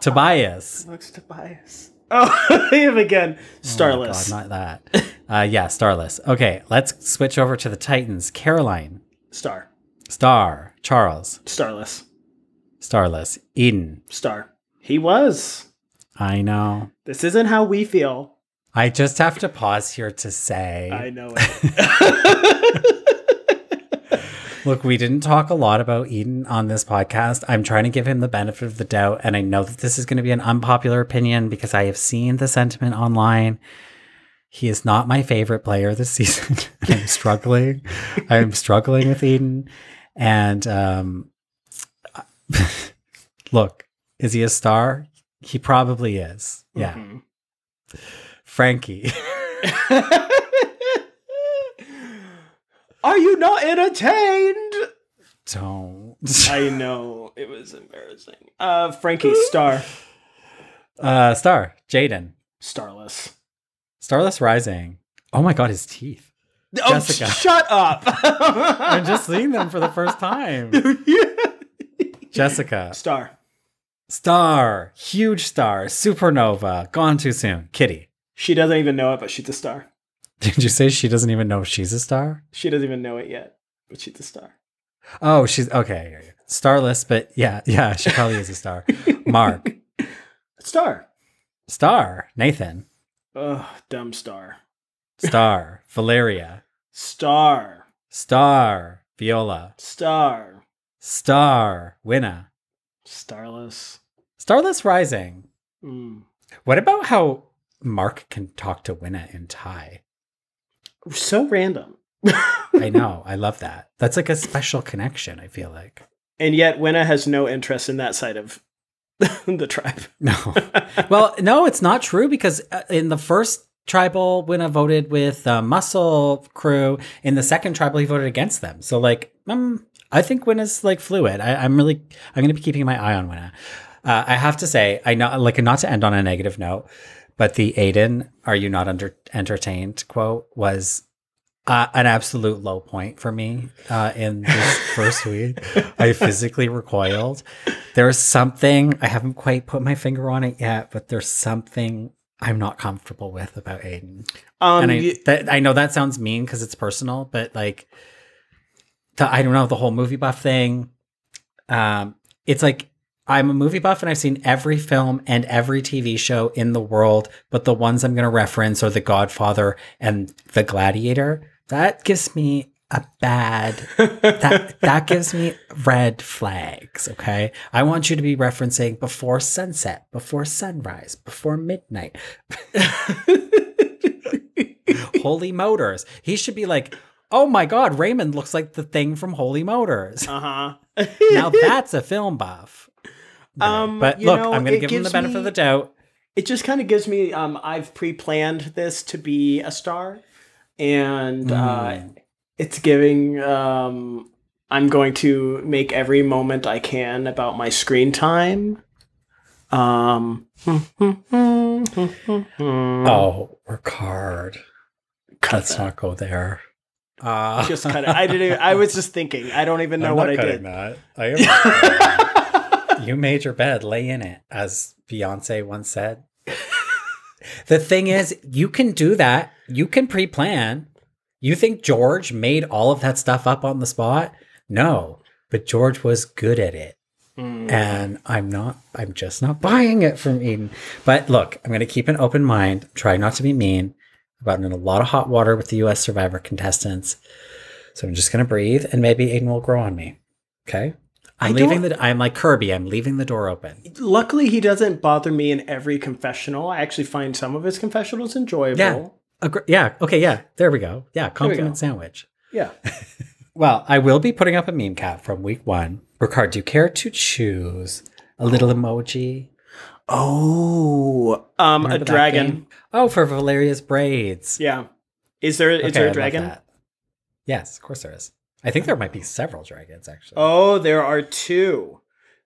Tobias. Looks Tobias. Oh, [laughs] him again. Oh Starless. God, not that. Uh, yeah, Starless. Okay, let's switch over to the Titans. Caroline. Star. Star. Charles. Starless. Starless. Eden. Star. He was. I know. This isn't how we feel. I just have to pause here to say I know [laughs] it. [laughs] Look, we didn't talk a lot about Eden on this podcast. I'm trying to give him the benefit of the doubt, and I know that this is going to be an unpopular opinion because I have seen the sentiment online. He is not my favorite player this [laughs] season. [laughs] I'm struggling. I'm struggling with Eden. And um, [laughs] look, is he a star? He probably is. Yeah. Mhm. Frankie. Are you not entertained? Don't. I know it was embarrassing. Uh, Frankie Star, [laughs] Uh, star. Jaden. Starless. Starless Rising. Oh my god, his teeth. Oh, Jessica. shut up! [laughs] I'm just seeing them for the first time. [laughs] Jessica. Star. Star. Huge star. Supernova. Gone too soon. Kitty. She doesn't even know it, but she's a star. Did you say she doesn't even know she's a star? She doesn't even know it yet, but she's a star. Oh, she's okay. Starless, but yeah, [laughs] yeah, she probably is a star. Mark. [laughs] Star. Star. Nathan. Ugh, dumb star. Star. [laughs] Valeria. Star. Star. Viola. Star. Star. Winna. Starless. Starless Rising. Mm. What about how Mark can talk to Winna in Thai? So random. I know. I love that. That's like a special connection, I feel like. And yet, Winna has no interest in that side of [laughs] the tribe. No. well, no, it's not true because uh, in the first tribal, Winna voted with the Muscle crew. In the second tribal, he voted against them. So, like, um, I think Winna's like fluid. I, I'm really, I'm going to be keeping my eye on Winna. Uh, I have to say, I know, like, not to end on a negative note, but the Aiden, "Are you not under entertained?" quote was uh, an absolute low point for me uh, in this [laughs] first week. I physically recoiled. There's something I haven't quite put my finger on it yet, but there's something I'm not comfortable with about Aiden. Um, and I, that, I know that sounds mean because it's personal, but like, the, I don't know the whole movie buff thing. Um, it's like I'm a movie buff and I've seen every film and every TV show in the world, but the ones I'm going to reference are The Godfather and The Gladiator. That gives me a bad that [laughs] that gives me red flags, okay? I want you to be referencing before sunset, before sunrise, before midnight. [laughs] Holy Motors. He should be like, "Oh my god, Raymond looks like the thing from Holy Motors." uh-huh. now that's a film buff. Um, but look, know, I'm going to give him the benefit of the doubt. it just kind of gives me um i've pre-planned this to be a star and uh Hmm. it's giving um i'm going to make every moment i can about my screen time um [laughs] Oh, work hard. Let's not go there. Uh, just cut it i didn't i was just thinking i don't even [laughs] know what i did that. I am. [laughs] you made your bed, lay in it, as Beyonce once said. the thing is, you can do that. You can pre-plan. You think George made all of that stuff up on the spot? No, but George was good at it. Mm. And I'm not, I'm just not buying it from Eden. But look, I'm going to keep an open mind, try not to be mean. I've gotten in a lot of hot water with the US Survivor contestants. So I'm just going to breathe and maybe Aiden will grow on me. Okay. I'm leaving the, I'm like Kirby, I'm leaving the door open. luckily he doesn't bother me in every confessional i actually find some of his confessionals enjoyable Yeah. Agre- yeah. Okay. Yeah. There we go. Yeah. go. Compliment sandwich. yeah. [laughs] Well, I will be putting up a meme cap from week one. Ricard, do you care to choose a little emoji Oh, um, Remember a dragon. game? Oh, for Valeria's braids. Yeah. Is there is Okay, there a dragon? Yes, of course there is. I think there might be several dragons actually. Oh, there are two.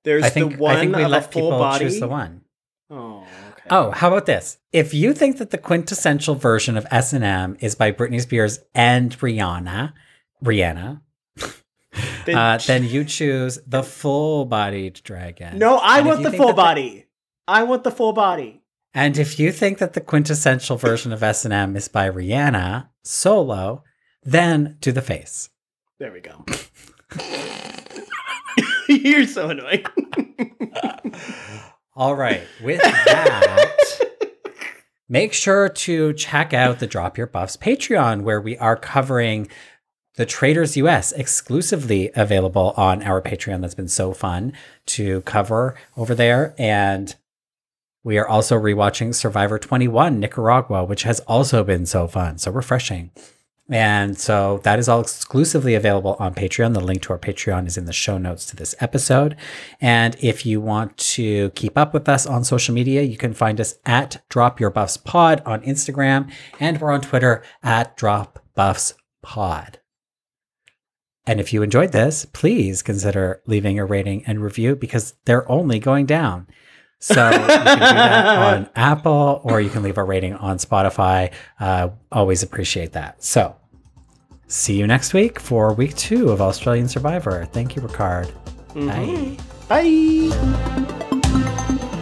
There's think the one I think we of let a full people body. choose the one. Oh, okay. Oh, how about this? If you think that the quintessential version of S and M is by Britney Spears and Rihanna, Rihanna, Then- uh, then you choose the full-bodied dragon. no, I And want the full that the- body. I want the full body. And if you think that the quintessential version of S and M is by Rihanna solo, then do the face. There we go. [laughs] You're so annoying. [laughs] All right. With that, make sure to check out the Drop Your Buffs Patreon, where we are covering the Traitors US exclusively available on our Patreon. That's been so fun to cover over there. And we are also rewatching Survivor 21 Nicaragua, which has also been so fun, so refreshing. And so that is all exclusively available on Patreon. The link to our Patreon is in the show notes to this episode. And if you want to keep up with us on social media, you can find us at Drop Your Buffs Pod on Instagram, and we're on Twitter at Drop Buffs Pod. And if you enjoyed this, please consider leaving a rating and review because they're only going down. So you can do that [laughs] on Apple or you can leave a rating on Spotify. Uh, always appreciate that. So see you next week for week two of Australian Survivor. Thank you, Ricard. Bye. Bye.